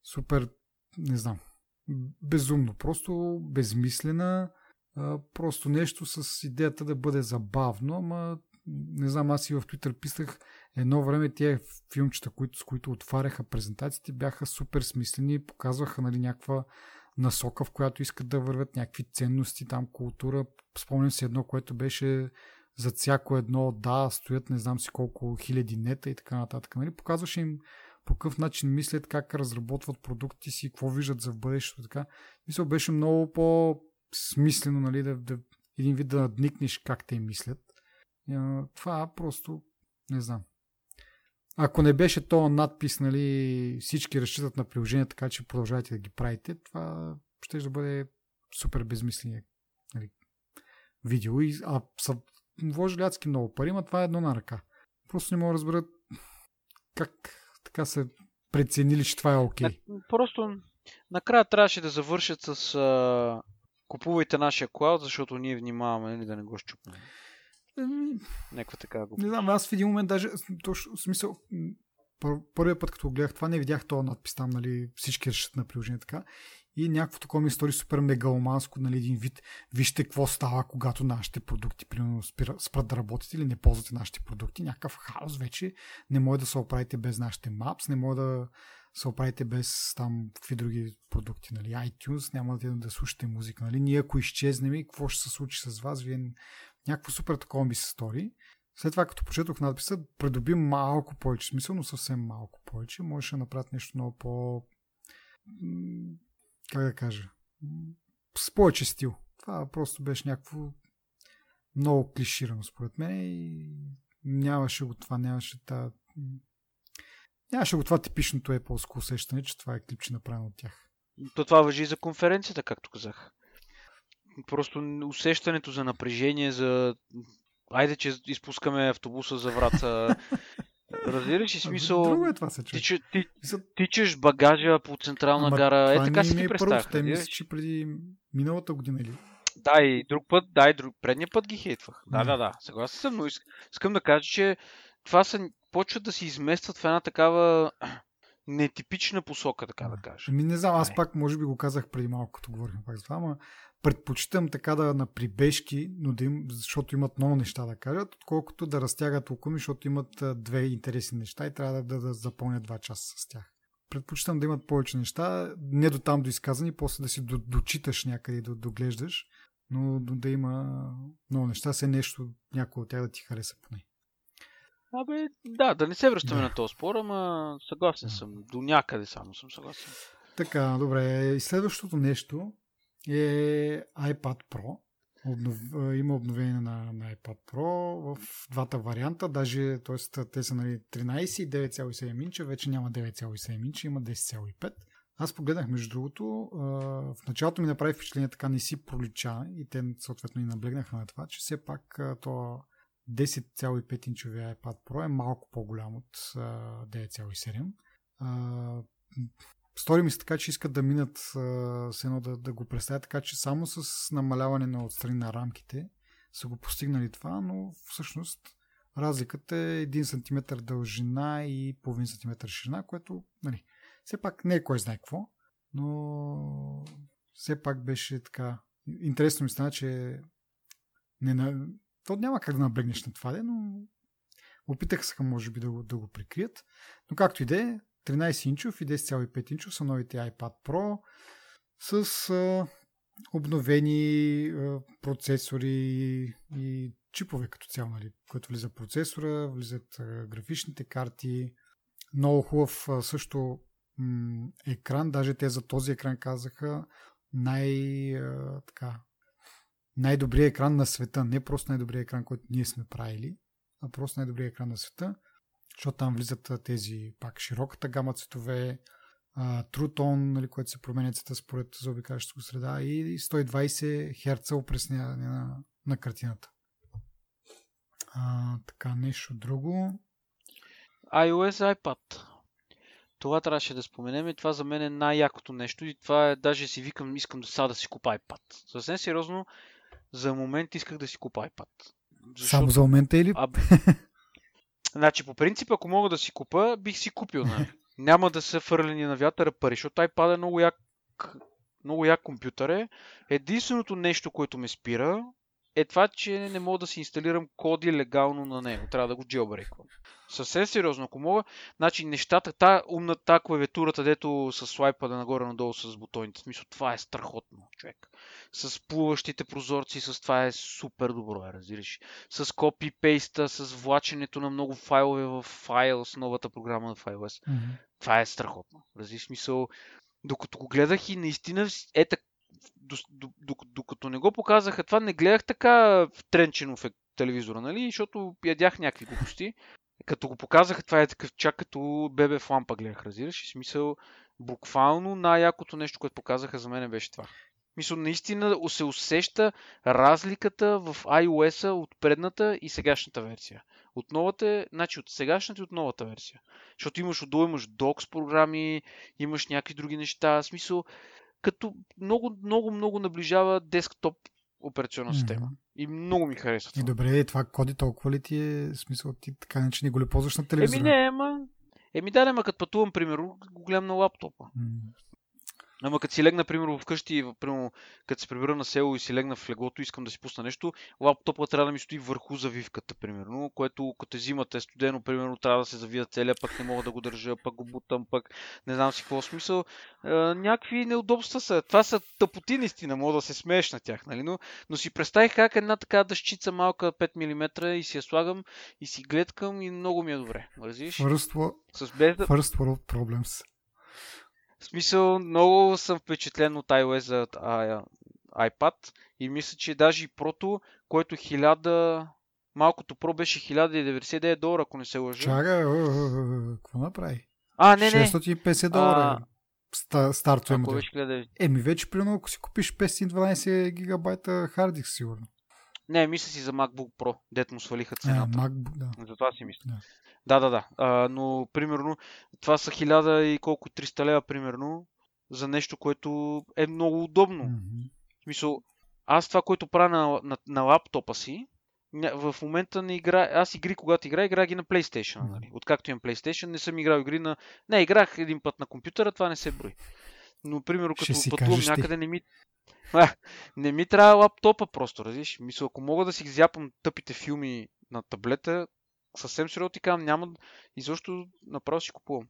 супер, не знам, безумно, просто безмислена, а, просто нещо с идеята да бъде забавно, ама не знам, аз и в Twitter писах едно време тия филмчета, които, с които отваряха презентациите, бяха супер смислени и показваха нали, някаква насока, в която искат да вървят някакви ценности, там култура. Спомням си едно, което беше за всяко едно да, стоят не знам си колко хиляди нета и така нататък. Нали? Показваше им по какъв начин мислят, как разработват продукти си, какво виждат за в бъдещето. Така. Мисля, беше много по-смислено нали, да, да, един вид да надникнеш как те мислят. Това просто не знам. Ако не беше то надпис, нали, всички разчитат на приложения, така че продължавайте да ги правите, това ще да бъде супер безмисление нали, видео. И, а са вложили адски много пари, но това е едно на ръка. Просто не мога да разберат как така се преценили, че това е окей. Okay. Просто накрая трябваше да завършат с а, купувайте нашия клауд, защото ние внимаваме нали, да не го щупнем. Някаква така го. Не знам, аз в един момент даже, точно смисъл, първият път, като гледах това, не видях този надпис там, нали, всички решат на приложение така. И някакво такова ми стори супер мегаломанско, нали, един вид. Вижте какво става, когато нашите продукти, примерно, спрат да работят или не ползвате нашите продукти. Някакъв хаос вече. Не може да се оправите без нашите Maps, не може да се оправите без там какви други продукти, нали, iTunes, няма да, да слушате музика, нали. Ние ако изчезнем, какво ще се случи с вас, вие някакво супер такова ми се стори. След това, като почетох надписа, придоби малко повече смисъл, но съвсем малко повече. Можеше да направят нещо много по... Как да кажа? С повече стил. Това просто беше някакво много клиширано според мен и нямаше го това, нямаше та... Нямаше го това типичното Apple усещане, че това е клипче направено от тях. То това въжи и за конференцията, както казах. Просто усещането за напрежение, за айде, че изпускаме автобуса за врата. Разбираш ли смисъл? Друго е това се Тича, ти, тичаш багажа по централна Ама, гара. Е, така си ги представях. Те мисля, че преди миналата година или? Да, и друг път, да, и друг, предния път ги хейтвах. Да, да, да, съгласен съм, но искам да кажа, че това са, почват да се изместват в една такава нетипична посока, така да кажа. Ами не знам, аз пак може би го казах преди малко, като говорихме пак за това, ама предпочитам така да на прибежки, но да им, защото имат много неща да кажат, отколкото да разтягат около ми, защото имат две интересни неща и трябва да, да, да запълнят два часа с тях. Предпочитам да имат повече неща, не до там до изказани, после да си до, дочиташ някъде и да доглеждаш, но да има много неща, се нещо, някой от тях да ти хареса поне. Абе, да, да не се връщаме да. на този спор, ама съгласен да. съм. До някъде само съм съгласен. Така, добре. И следващото нещо е iPad Pro. Обнов... Има обновение на, на iPad Pro в двата варианта, даже т.е. те са нали, 13 и 9,7 инча, вече няма 9,7 инча, има 10,5. Аз погледнах, между другото, в началото ми направи впечатление, така не си пролича и те съответно и наблегнаха на това, че все пак то 10,5 инчовия iPad Pro е малко по-голям от 9,7. Стори ми се така, че искат да минат с едно да, да го представят така, че само с намаляване на отстрани на рамките са го постигнали това, но всъщност разликата е 1 см дължина и половин см ширина, което нали, все пак не е кой знае какво, но все пак беше така. Интересно ми стана, че не на... то няма как да наблегнеш на това, но опитаха се, може би, да го, да го прикрият. Но както и да е, 13 инчов и 10,5 инчов са новите iPad Pro с а, обновени а, процесори и чипове като цяло, нали, което влиза процесора, влизат а, графичните карти, много хубав а, също м- екран, даже те за този екран казаха най, а, така, най-добрият екран на света, не просто най-добрият екран, който ние сме правили, а просто най-добрият екран на света защото там влизат тези пак широката гама цветове, Трутон, нали, което се променя цвета според заобикалящата среда и 120 Hz опресняване на, на картината. А, така, нещо друго. iOS iPad. Това трябваше да споменем и това за мен е най-якото нещо и това е, даже си викам, искам да сега да си купа iPad. Съвсем сериозно, за момент исках да си купа iPad. Защото... Само за момента или? А, Значи, по принцип, ако мога да си купа, бих си купил. Нали? Няма да са фърлени на вятъра пари, защото iPad е много як много як компютър е. Единственото нещо, което ме спира, е това, че не мога да си инсталирам коди легално на него. Трябва да го джелбрейквам. Съвсем сериозно, ако мога. Значи нещата, та умна, та клавиатурата, дето с слайпа да нагоре-надолу с бутоните. В смисъл, това е страхотно, човек. С плуващите прозорци, с това е супер добро, е, разбираш. С копи-пейста, с влаченето на много файлове в файл с новата програма на iOS. Mm-hmm. Това е страхотно. Разбираш, смисъл, докато го гледах и наистина е така докато не го показаха това, не гледах така тренчено в телевизора, нали? Защото ядях някакви глупости. Като го показаха, това е такъв чак като бебе в лампа гледах, разбираш? И смисъл, буквално най-якото нещо, което показаха за мен беше това. Мисля, наистина се усеща разликата в iOS-а от предната и сегашната версия. От новата, значи от сегашната и от новата версия. Защото имаш отдолу, имаш Docs програми, имаш някакви други неща. В смисъл, като много, много, много наближава десктоп операционна система. Mm-hmm. И много ми харесва. Това. И добре, това коди толкова ли ти е смисъл ти така не, че не го ли ползваш на телевизора? Еми не, ама... Еми да, ама като пътувам, примерно, го гледам на лаптопа. Mm-hmm. Ама като си легна, примерно, вкъщи, примерно, като се прибера на село и си легна в леглото, искам да си пусна нещо, лаптопа трябва да ми стои върху завивката, примерно, което като зимата е студено, примерно, трябва да се завия целия, пък не мога да го държа, пък го бутам, пък не знам си какво смисъл. Е, някакви неудобства са. Това са тъпоти, наистина, мога да се смееш на тях, нали? Но, но си представих как една така дъщица малка 5 мм и си я слагам и си гледкам и много ми е добре. Разбираш? First, С без. First world problems. В смисъл, много съм впечатлен от iOS за iPad и мисля, че даже и прото, което 1000... Малкото Pro беше 1099 долара, ако не се лъжа. Чакай, какво направи? А, не, не. 650 долара. А... Стартове му. Еми, вече, примерно, ако си купиш 512 гигабайта хардик, сигурно. Не, мисля си за MacBook Pro, дет му свалиха цената. А, MacBook, да. Затова си мисля. Да. Да, да, да. А, но, примерно, това са 1000 и колко 300 лева, примерно, за нещо, което е много удобно. Mm-hmm. В смисъл, аз това, което правя на, на, на лаптопа си, в момента не игра. Аз игри, когато игра, игра ги на PlayStation. Mm-hmm. Нали? Откакто имам PlayStation, не съм играл игри на. Не, играх един път на компютъра, това не се брои. Но, примерно, като пътувам някъде, не ми. А, не ми трябва лаптопа просто, разбираш. Мисля, ако мога да си зяпам тъпите филми на таблета, съвсем сериозно ти казвам, няма изобщо направо си купувам.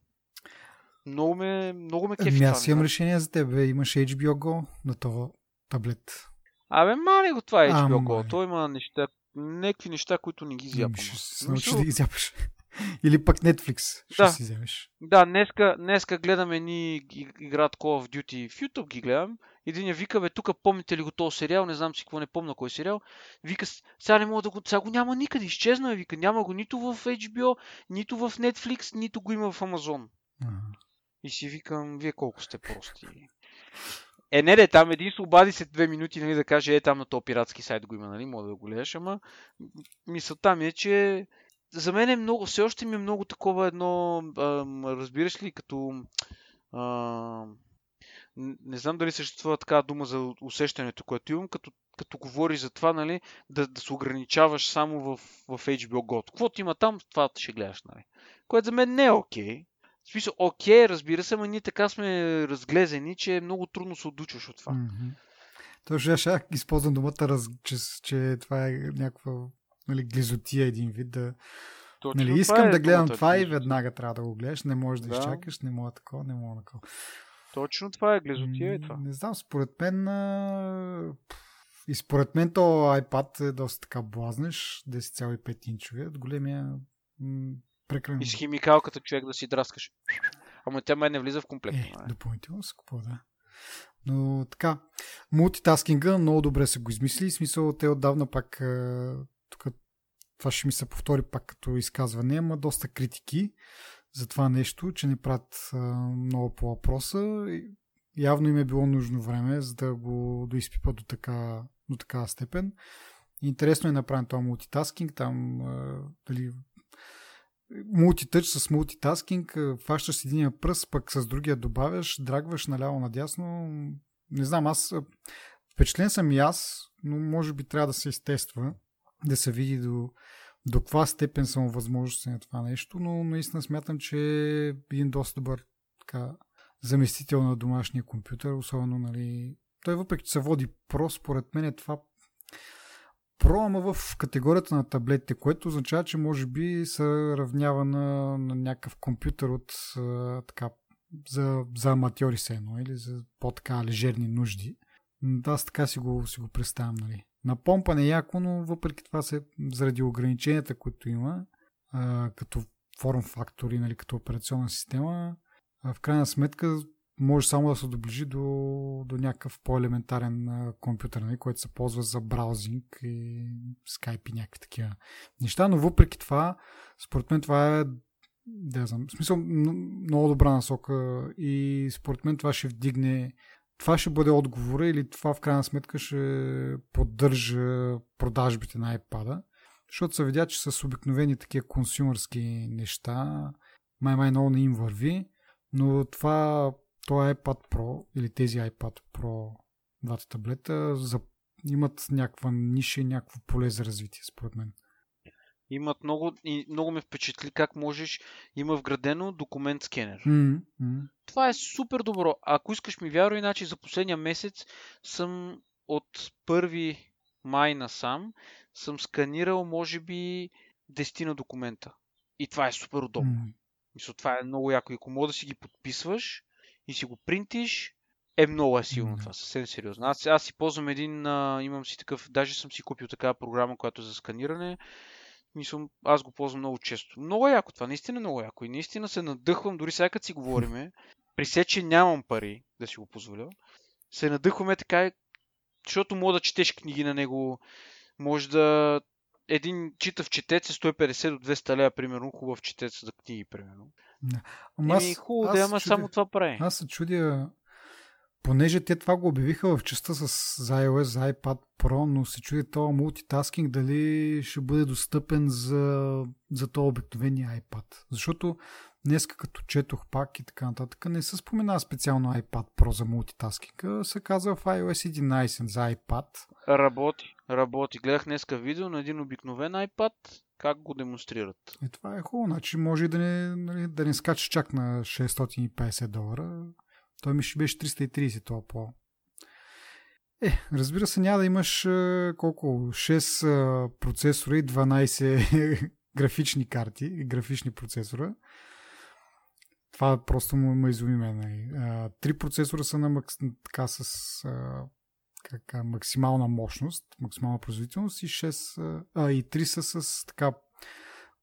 Много ме, много ме кефи. Ами аз имам решение за теб. Имаш HBO Go на това таблет. Абе, мали го това HBO а, Go. Той има неща, някакви неща, които не ги зяпам. Ще се научиш да ги зяпаш. Или пък Netflix ще да. си вземеш. Да, днеска, днеска гледаме ни играт Call of Duty в YouTube ги гледам един я вика, бе, тук помните ли го този сериал, не знам си какво не помня кой сериал. Вика, сега не мога да го, сега го няма никъде, изчезна вика, няма го нито в HBO, нито в Netflix, нито го има в Amazon. Uh-huh. И си викам, вие колко сте прости. Е, не, не, там един се обади след две минути, нали, да каже, е, там на този пиратски сайт го има, нали, мога да го гледаш, ама мисълта ми е, че за мен е много, все още ми е много такова едно, разбираш ли, като а, не знам дали съществува така дума за усещането, което имам, като, като говори за това, нали, да, да се ограничаваш само в, в HBO Go. Каквото има там, това ще гледаш, нали. Което за мен не е окей. Okay. В смисъл, окей, okay, разбира се, но ние така сме разглезени, че е много трудно се отучваш от това. Mm-hmm. Точно ще използвам думата, раз, че, че това е някаква нали, глизотия един вид да... Точно нали, искам е да гледам това и веднага трябва да го гледаш, не можеш да, да. изчакаш, не мога такова, не мога такова. Точно това е, глезотия е това. Не знам, според мен а... и според мен то iPad е доста така блазнеш, 10,5 инчове, от големия м- прекалено. И с химикалката човек да си драскаш. Ама тя май не влиза в комплект. Е, допълнително се купува, да. Но така, мултитаскинга много добре са го измисли. В смисъл, те отдавна пак тук това ще ми се повтори пак като изказване, ама доста критики за това нещо, че не правят много по въпроса. Явно им е било нужно време, за да го доизпипат до, така, до такава степен. Интересно е направен това мултитаскинг, там а, дали мултитъч с мултитаскинг, фащаш единия пръст, пък с другия добавяш, драгваш наляво надясно. Не знам, аз впечатлен съм и аз, но може би трябва да се изтества, да се види до до каква степен съм възможности на това нещо, но наистина смятам, че е един доста добър така, заместител на домашния компютър, особено, нали, той въпреки, че се води про, според мен е това Pro, ама в категорията на таблетите, което означава, че може би се равнява на, на някакъв компютър от така, за, за аматьори се едно, или за по-така лежерни нужди. Да, аз така си го, си го представям, нали. На помпа не е яко, но въпреки това се, заради ограниченията, които има, а, като форм фактори, нали, като операционна система, а в крайна сметка може само да се доближи до, до някакъв по-елементарен компютър, нали, който се ползва за браузинг и скайп и някакви такива неща, но въпреки това, според мен това е да знам, в смисъл много добра насока и според мен това ще вдигне това ще бъде отговора или това в крайна сметка ще поддържа продажбите на iPad, защото се видя, че с обикновени такива консюмърски неща май-май много не им върви, но това това iPad Pro или тези iPad Pro двата таблета за, имат някаква ниша и някакво поле за развитие, според мен. Имат много и много ме впечатли как можеш, има вградено документ скенер. Mm-hmm. Това е супер добро. Ако искаш ми вярвай, иначе за последния месец съм от 1 май насам съм сканирал може би 10 на документа. И това е супер удобно. Mm. Мисля, това е много яко. И ако мога да си ги подписваш, и си го принтиш, е много е силно mm-hmm. това, съвсем сериозно. Аз, аз си ползвам един, а, имам си такъв, даже съм си купил такава програма, която е за сканиране. Мислям, аз го ползвам много често. Много е яко това, наистина е много яко. И наистина се надъхвам, дори сега като си говориме, при се, че нямам пари да си го позволя, се надъхваме така, защото мога да четеш книги на него, може да един читав четец е 150 до 200 лева, примерно, хубав четец за книги, примерно. Да. Ама аз, хубаво да, ама само това прави. Аз се чудя, понеже те това го обявиха в частта с iOS, за iPad Pro, но се чудя това мултитаскинг дали ще бъде достъпен за, за този обикновения iPad. Защото днес като четох пак и така нататък, не се спомена специално iPad Pro за мултитаскинг, се казва в iOS 11 за iPad. Работи, работи. Гледах днеска видео на един обикновен iPad, как го демонстрират. И това е хубаво, значи може да не, нали, да не скача чак на 650 долара. Той ми ще беше 330 това по. Е, разбира се, няма да имаш колко? 6 процесора и 12 графични карти и графични процесора. Това просто му, ме изуми мен. Нали. Три процесора са на макс, така с а, как, максимална мощност, максимална производителност и 6, а, и 3 са с така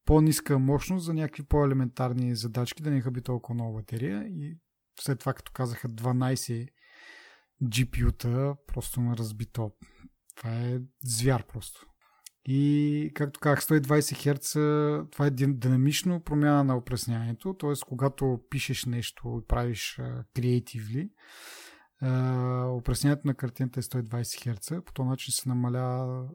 по-ниска мощност за някакви по-елементарни задачки, да не хаби толкова много батерия и след това като казаха 12 GPU-та, просто ме разбито. Това е звяр просто. И, както казах, 120 Hz, това е динамично промяна на опресняването, т.е. когато пишеш нещо и правиш креативли, опресняването на картината е 120 Hz, по този начин се намаля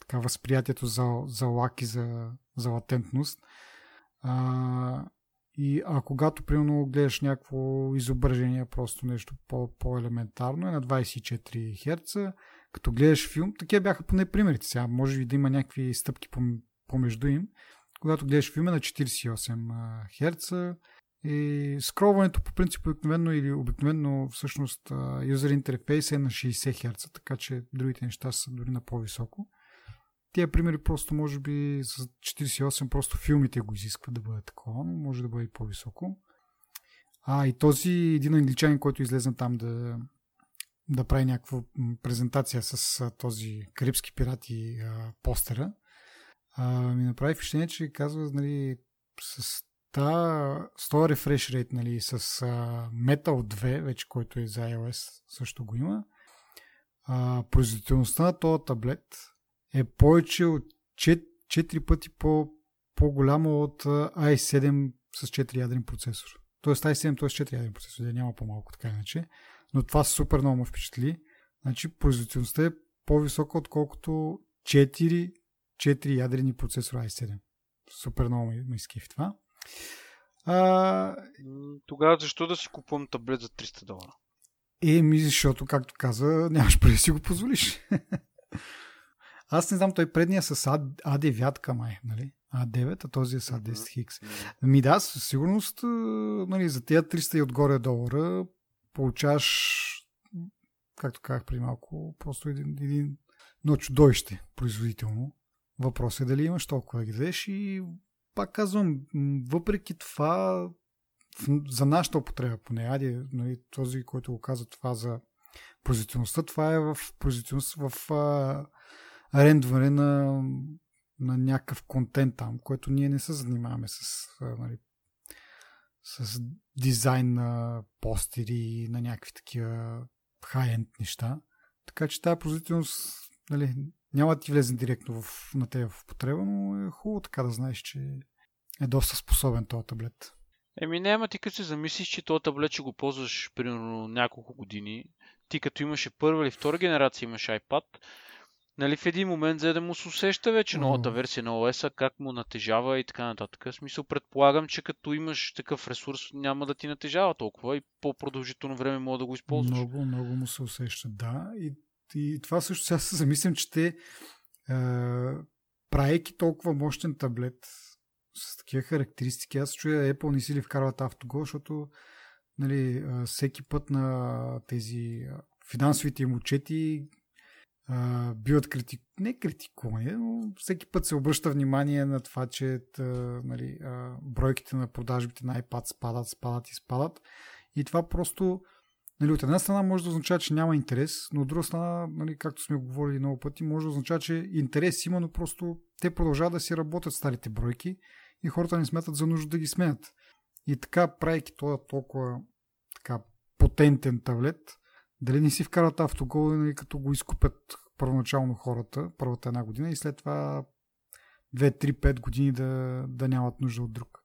така, възприятието за, за лак и за, за латентност. А, и а когато, примерно, гледаш някакво изображение, просто нещо по- по-елементарно, е на 24 Hz, като гледаш филм, такива бяха поне примерите. Сега може и да има някакви стъпки помежду им. Когато гледаш филма на 48 Hz и скролването по принцип обикновено или обикновено всъщност юзер интерфейс е на 60 Hz, така че другите неща са дори на по-високо. Тия примери просто може би с 48 просто филмите го изискват да бъде такова, но може да бъде и по-високо. А и този един англичанин, който излезе там да, да прави някаква презентация с този Карибски пират и а, постера, а, ми направи впечатление, че казва, нали, с та, с този refresh rate, нали, с а, Metal 2, вече който е за iOS, също го има, а, производителността на този таблет е повече от 4, 4 пъти по, по-голяма от i7 с 4 ядрен процесор. Тоест i7, т.е. 4 ядрен процесор, да няма по-малко така иначе. Но това супер много ме впечатли. Значи производителността е по-висока, отколкото 4, 4 ядрени процесора i7. Супер много ме, ме изкифи това. А... Тогава защо да си купувам таблет за 300 долара? Еми, защото, както каза, нямаш преди да си го позволиш. Аз не знам, той предния с А9 май, нали? А9, а този е с A10 Hx. Ми да, със сигурност нали, за тези 300 и отгоре долара получаваш, както казах преди малко, просто един, един но чудовище производително. Въпрос е дали имаш толкова да ги дадеш и пак казвам, въпреки това за нашата употреба поне, ади, нали, този, който го каза това за производителността, това е в производителност в а, рендване на, на някакъв контент там, който ние не се занимаваме с, нали, с дизайн на постери, на някакви такива хай-енд неща. Така че тази производителност нали, няма да ти влезе директно в, на тея в употреба, но е хубаво така да знаеш, че е доста способен този таблет. Еми няма ти като се замислиш, че този таблет ще го ползваш примерно няколко години. Ти като имаше първа или втора генерация имаш iPad, нали в един момент за да му се усеща вече новата версия на OS, как му натежава и така нататък. В смисъл предполагам, че като имаш такъв ресурс няма да ти натежава толкова и по-продължително време мога да го използваш. Много, много му се усеща, да. И, и това също сега се замислям, че те е, правейки толкова мощен таблет, с такива характеристики. Аз чуя Apple не си ли вкарват автого, защото нали, всеки път на тези финансовите им отчети биват критик... не критикувани, но всеки път се обръща внимание на това, че нали, бройките на продажбите на iPad спадат, спадат и спадат. И това просто Нали, от една страна може да означава, че няма интерес, но от друга страна, нали, както сме говорили много пъти, може да означава, че интерес има, но просто те продължават да си работят старите бройки и хората не смятат за нужда да ги сменят. И така, правейки това толкова така, потентен таблет, дали не си вкарат автогол, нали, като го изкупят първоначално хората, първата една година и след това 2-3-5 години да, да нямат нужда от друг.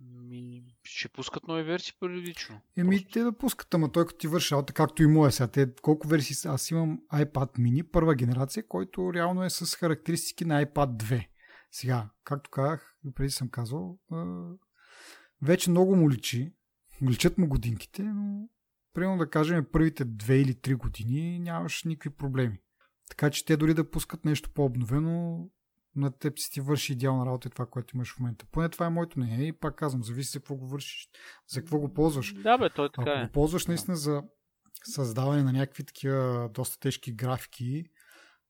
Ми, ще пускат нови версии периодично. Еми, те да пускат, ама той като ти върши работа, както и моя сега. Те, колко версии Аз имам iPad mini, първа генерация, който реално е с характеристики на iPad 2. Сега, както казах, преди съм казал, вече много му личи. Личат му годинките, но примерно да кажем първите две или три години нямаш никакви проблеми. Така че те дори да пускат нещо по-обновено, на теб си ти върши идеална работа и това, което имаш в момента. Поне това е моето мнение и пак казвам, зависи за какво го вършиш, за какво го ползваш. Да, бе, той така Ако е. го ползваш наистина за създаване на някакви такива доста тежки графики,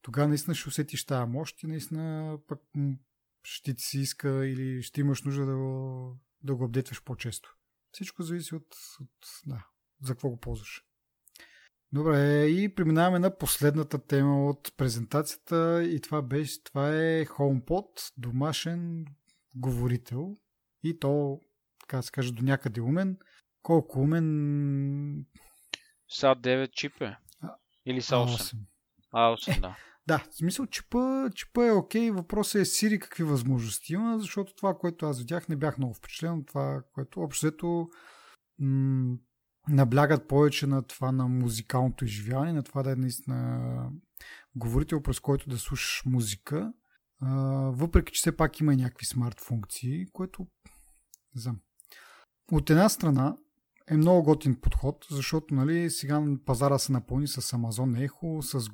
тогава наистина ще усетиш тази мощ и наистина пък ще ти си иска или ще имаш нужда да го, да го апдейтваш по-често. Всичко зависи от, от да, за какво го ползваш. Добре, и преминаваме на последната тема от презентацията и това беше, това е HomePod, домашен говорител и то, така се каже, до някъде умен. Колко умен? СА 9 чип е. Или СА 8? А8, да. Да, в смисъл чипа, чипа е окей. Въпросът е Siri какви възможности има, защото това, което аз видях, не бях много впечатлен. Това, което общото м- наблягат повече на това на музикалното изживяване, на това да е наистина говорител, през който да слушаш музика. Въпреки, че все пак има и някакви смарт функции, което не знам. От една страна, е много готин подход, защото нали, сега пазара се напълни с Amazon Echo, с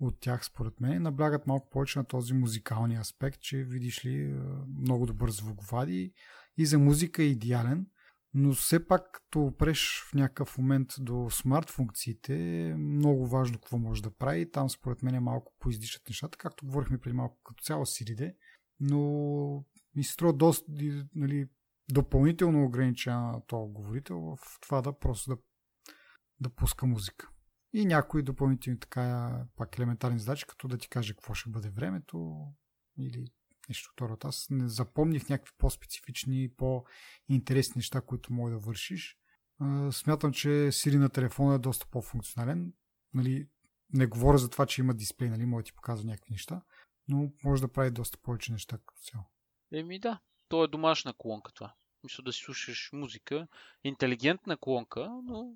От, тях, според мен, наблягат малко повече на този музикалния аспект, че видиш ли много добър звук вади и за музика е идеален. Но все пак, като опреш в някакъв момент до смарт функциите, е много важно какво може да прави. Там според мен е малко поиздишат нещата, както говорихме преди малко като цяло Siri, но ми се струва доста нали, допълнително ограничена този говорител в това да просто да, да пуска музика. И някои допълнителни така пак елементарни задачи, като да ти каже какво ще бъде времето или нещо второ. Аз не запомних някакви по-специфични, по-интересни неща, които може да вършиш. Смятам, че Siri на телефона е доста по-функционален. Нали, не говоря за това, че има дисплей, нали, може да ти показва някакви неща, но може да прави доста повече неща като цяло. Еми да, то е домашна колонка това. Мисля да си слушаш музика. Интелигентна колонка, но.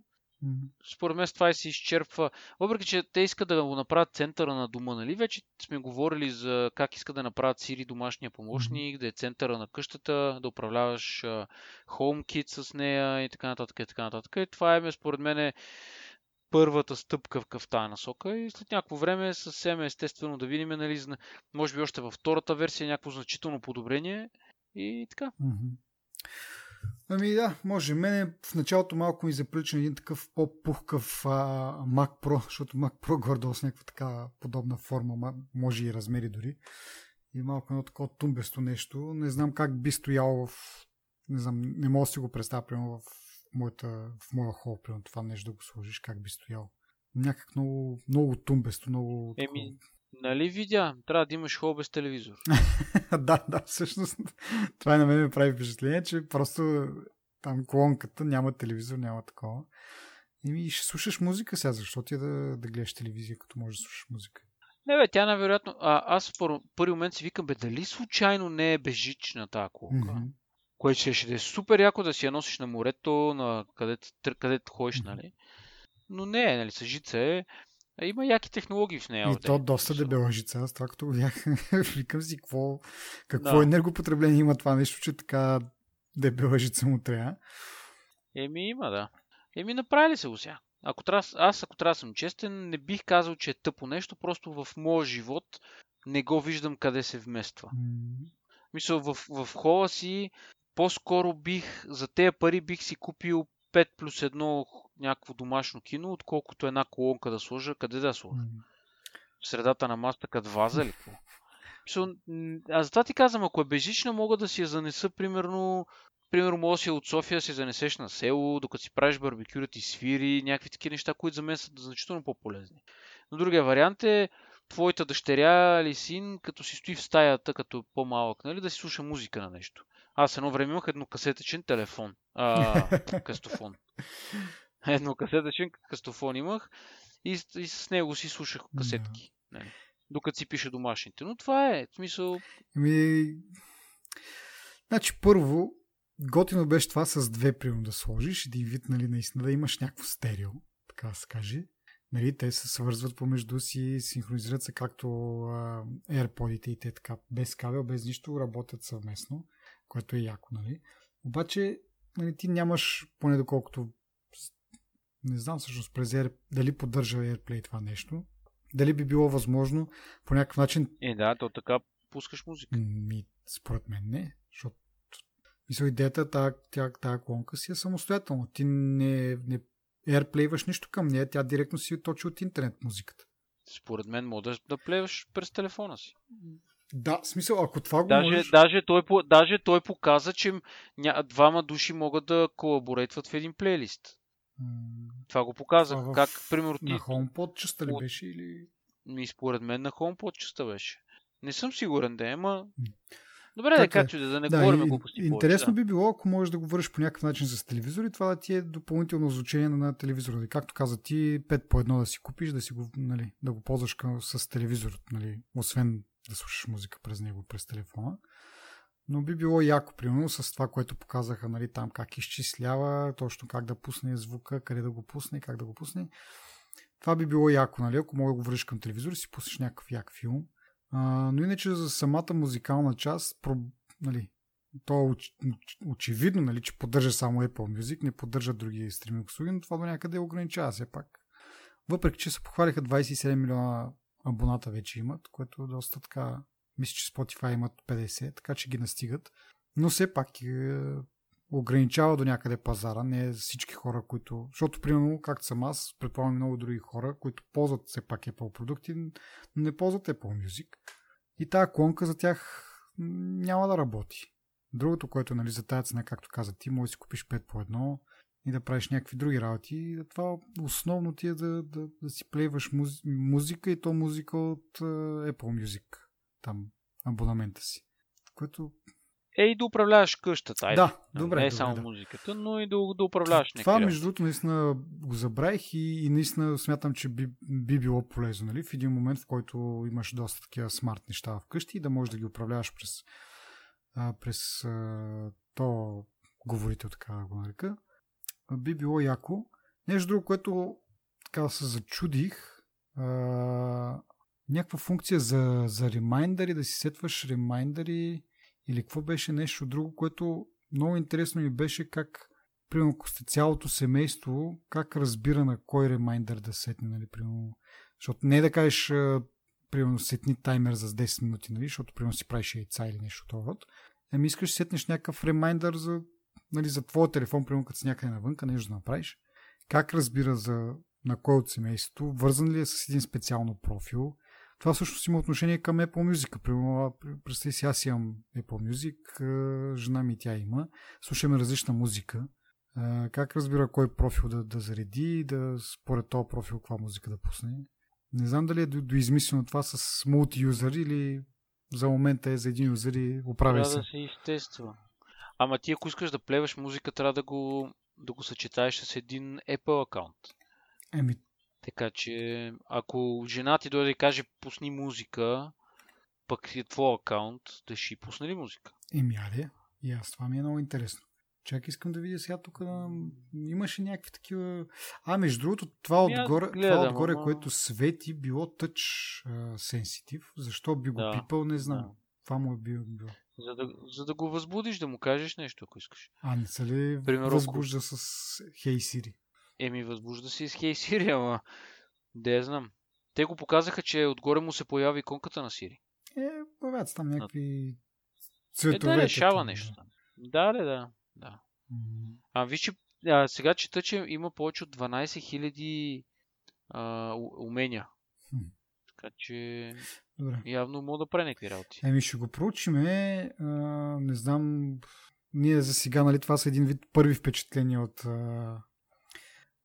Според мен това и се изчерпва. Въпреки, че те искат да го направят центъра на дома, нали? Вече сме говорили за как искат да направят Siri домашния помощник, да е центъра на къщата, да управляваш HomeKit с нея и така нататък. И, така нататък. и това е, според мен, първата стъпка в тази насока и след някакво време съвсем естествено да видим, нали, може би още във втората версия някакво значително подобрение и така. Mm-hmm. Ами да, може. Мене в началото малко ми заприлича един такъв по-пухкав а, Mac Pro, защото Mac Pro гордо с някаква така подобна форма, може и размери дори. И малко едно такова тумбесто нещо. Не знам как би стояло в... Не знам, не мога да си го представя, в моята, в моя хол, примерно това нещо да го сложиш, как би стоял. Някак много, много тумбесто, много... Еми, нали видя? Трябва да имаш хол без телевизор. да, да, всъщност. Това на мен ми прави впечатление, че просто там колонката няма телевизор, няма такова. И ще слушаш музика сега, защо ти е да, да гледаш телевизия, като можеш да слушаш музика? Не бе, тя най-вероятно... А, аз в първи момент си викам, бе, дали случайно не е бежична тази колонка? Mm-hmm което ще, ще е супер яко да си я носиш на морето, на където, където ходиш, нали? Но не, нали, с жица е. Има яки технологии в нея. И то доста дебела жица. Аз това като го видях, викам си какво, какво да. енергопотребление има това нещо, че така дебела жица му трябва. Еми има, да. Еми направили се го сега. Ако трябва, аз ако трябва съм честен, не бих казал, че е тъпо нещо, просто в моя живот не го виждам къде се вмества. Mm. Мисля, в, в хола си по-скоро бих, за тези пари бих си купил 5 плюс 1 някакво домашно кино, отколкото една колонка да сложа. Къде да сложа? В средата на маста като ваза ли? Аз затова ти казвам, ако е бежична, мога да си я занеса, примерно, примерно да си от София си занесеш на село, докато си правиш барбекю, да ти свири, някакви такива неща, които за мен са значително по-полезни. Но другия вариант е твоята дъщеря или син, като си стои в стаята, като е по-малък, нали, да си слуша музика на нещо. Аз едно време имах еднокасетъчен телефон. А, кастофон. Еднокасетъчен кастофон имах и, и с него си слушах касетки. Не, нали, докато си пише домашните. Но това е, в смисъл... Ми... Значи първо, готино беше това с две примерно да сложиш, един вид, нали, наистина да имаш някакво стерео, така да се каже. Нали, те се свързват помежду си, синхронизират се както AirPod-ите и те така, без кабел, без нищо, работят съвместно което е яко, нали? Обаче, нали, ти нямаш, поне доколкото не знам всъщност през Air, дали поддържа AirPlay това нещо, дали би било възможно по някакъв начин... Е, да, то така пускаш музика. Ми, според мен не, защото мисля, идеята тази, тя, тази колонка си е самостоятелно. Ти не, не AirPlayваш нищо към нея, тя директно си точи от интернет музиката. Според мен можеш да плеваш през телефона си. Да, смисъл, ако това го даже, можеш... даже, той, даже той показа, че ня, двама души могат да колаборейтват в един плейлист. Това го показа. Това как, в... примерно. На HomePod частта ли беше или... Ми, според мен на HomePod частта беше. Не съм сигурен да е, ама... Добре, да, как да, да не да, говорим глупости. Интересно повече, да. би било, ако можеш да го вършиш по някакъв начин с телевизор и това да ти е допълнително звучение на телевизора. Както каза ти, 5 по едно да си купиш, да, си го, нали, да го ползваш с телевизор, нали, освен да слушаш музика през него, през телефона. Но би било яко, примерно, с това, което показаха, нали, там как изчислява, точно как да пусне звука, къде да го пусне, как да го пусне. Това би било яко, нали, ако мога да го връщаш към телевизор и си пуснеш някакъв як филм. А, но иначе за самата музикална част, про, нали, то е оч, очевидно, нали, че поддържа само Apple Music, не поддържа други стриминг услуги, но това до някъде ограничава все пак. Въпреки, че се похвалиха 27 милиона абоната вече имат, което е доста така... Мисля, че Spotify имат 50, така че ги настигат. Но все пак е, ограничава до някъде пазара, не всички хора, които... Защото, примерно, както съм аз, предполагам много други хора, които ползват все пак Apple продукти, но не ползват Apple Music. И тази клонка за тях няма да работи. Другото, което нали, за тази цена, както каза ти, може да си купиш 5 по 1, и да правиш някакви други работи. И това основно ти е да, да, да си плейваш муз, музика и то музика от uh, Apple Music. Там абонамента си. Което е и да управляваш къщата. Айде. Да, добре. Не е само да. музиката, но и да, да управляваш Това, между другото, наистина го забравих и, и наистина смятам, че би, би било полезно. Нали? В един момент, в който имаш доста такива смарт неща вкъщи и да можеш да ги управляваш през, а, през а, то говорител, така да го нарека би било яко. Нещо друго, което така се зачудих, а, някаква функция за, за ремайндъри, да си сетваш ремайндъри или какво беше нещо друго, което много интересно ми беше как примерно, ако сте цялото семейство, как разбира на кой ремайндър да сетне, нали, примерно. Защото не да кажеш, примерно, сетни таймер за 10 минути, нали, защото, примерно, си правиш яйца или нещо това род. Ами искаш да сетнеш някакъв ремайндър за, нали, за твоя телефон, примерно, като си някъде навънка, нещо да направиш. Как разбира за на кой от семейството, вързан ли е с един специално профил. Това всъщност има отношение към Apple Music. Примерно, представи си, аз имам Apple Music, жена ми тя има, слушаме различна музика. Как разбира кой профил да, да зареди и да според този профил каква музика да пусне? Не знам дали е доизмислено това с мулти-юзър или за момента е за един юзър и оправя се. Трябва да се изтества. Ама ти ако искаш да плеваш музика, трябва да го, да го съчетаеш с един Apple акаунт. Еми. Така че, ако жена ти дойде и каже пусни музика, пък е твой акаунт, да ще пусне ли музика? Еми, аде. И аз това ми е много интересно. Чак искам да видя сега тук. Имаше някакви такива. А, между другото, това ами отгоре, гледам, това отгоре ама... което свети, било touch сенситив. Защо би го да, пипал, не знам. Да. Това му е било. било. За да, за да го възбудиш, да му кажеш нещо, ако искаш. А, не са ли Примерно, възбужда с Hey Siri? Еми, възбужда се с Hey Siri, ама... Де я знам. Те го показаха, че отгоре му се появи иконката на Siri. Е, появят там някакви цветове. Е, да решава нещо там. Да, да, да. да. Mm-hmm. А виж, а, сега чета, че има повече от 12 000 умения. Mm-hmm. Така че Добре. явно мога да прави някакви работи. Еми ще го проучиме. А, не знам. Ние за сега, нали, това са един вид първи впечатления от а,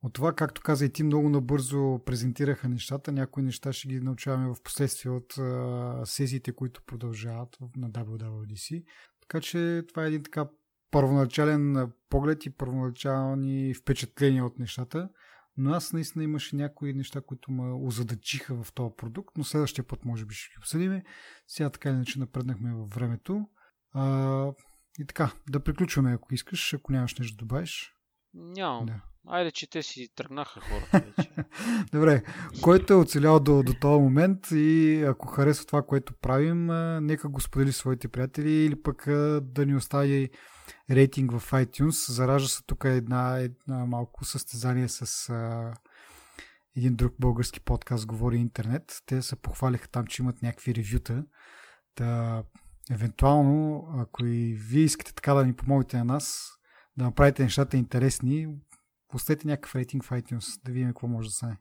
от това, както каза и ти, много набързо презентираха нещата. Някои неща ще ги научаваме в последствие от а, сесиите, които продължават на WWDC. Така че това е един така първоначален поглед и първоначални впечатления от нещата. Но аз наистина имаше някои неща, които ме озадачиха в този продукт, но следващия път може би ще ги обсъдиме. Сега така иначе напреднахме във времето. А, и така, да приключваме, ако искаш, ако нямаш нещо да добавиш. Нямам. Да. Айде, че те си тръгнаха хората вече. Добре, който е оцелял до, до този момент и ако харесва това, което правим, нека го сподели своите приятели или пък да ни остави рейтинг в iTunes. Заража се тук една, една малко състезание с а, един друг български подкаст Говори интернет. Те се похвалиха там, че имат някакви ревюта. Да, евентуално, ако и вие искате така да ни помогнете на нас, да направите нещата интересни, Пустете някакъв рейтинг в iTunes, да видим какво може да стане.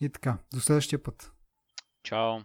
И така, до следващия път. Чао!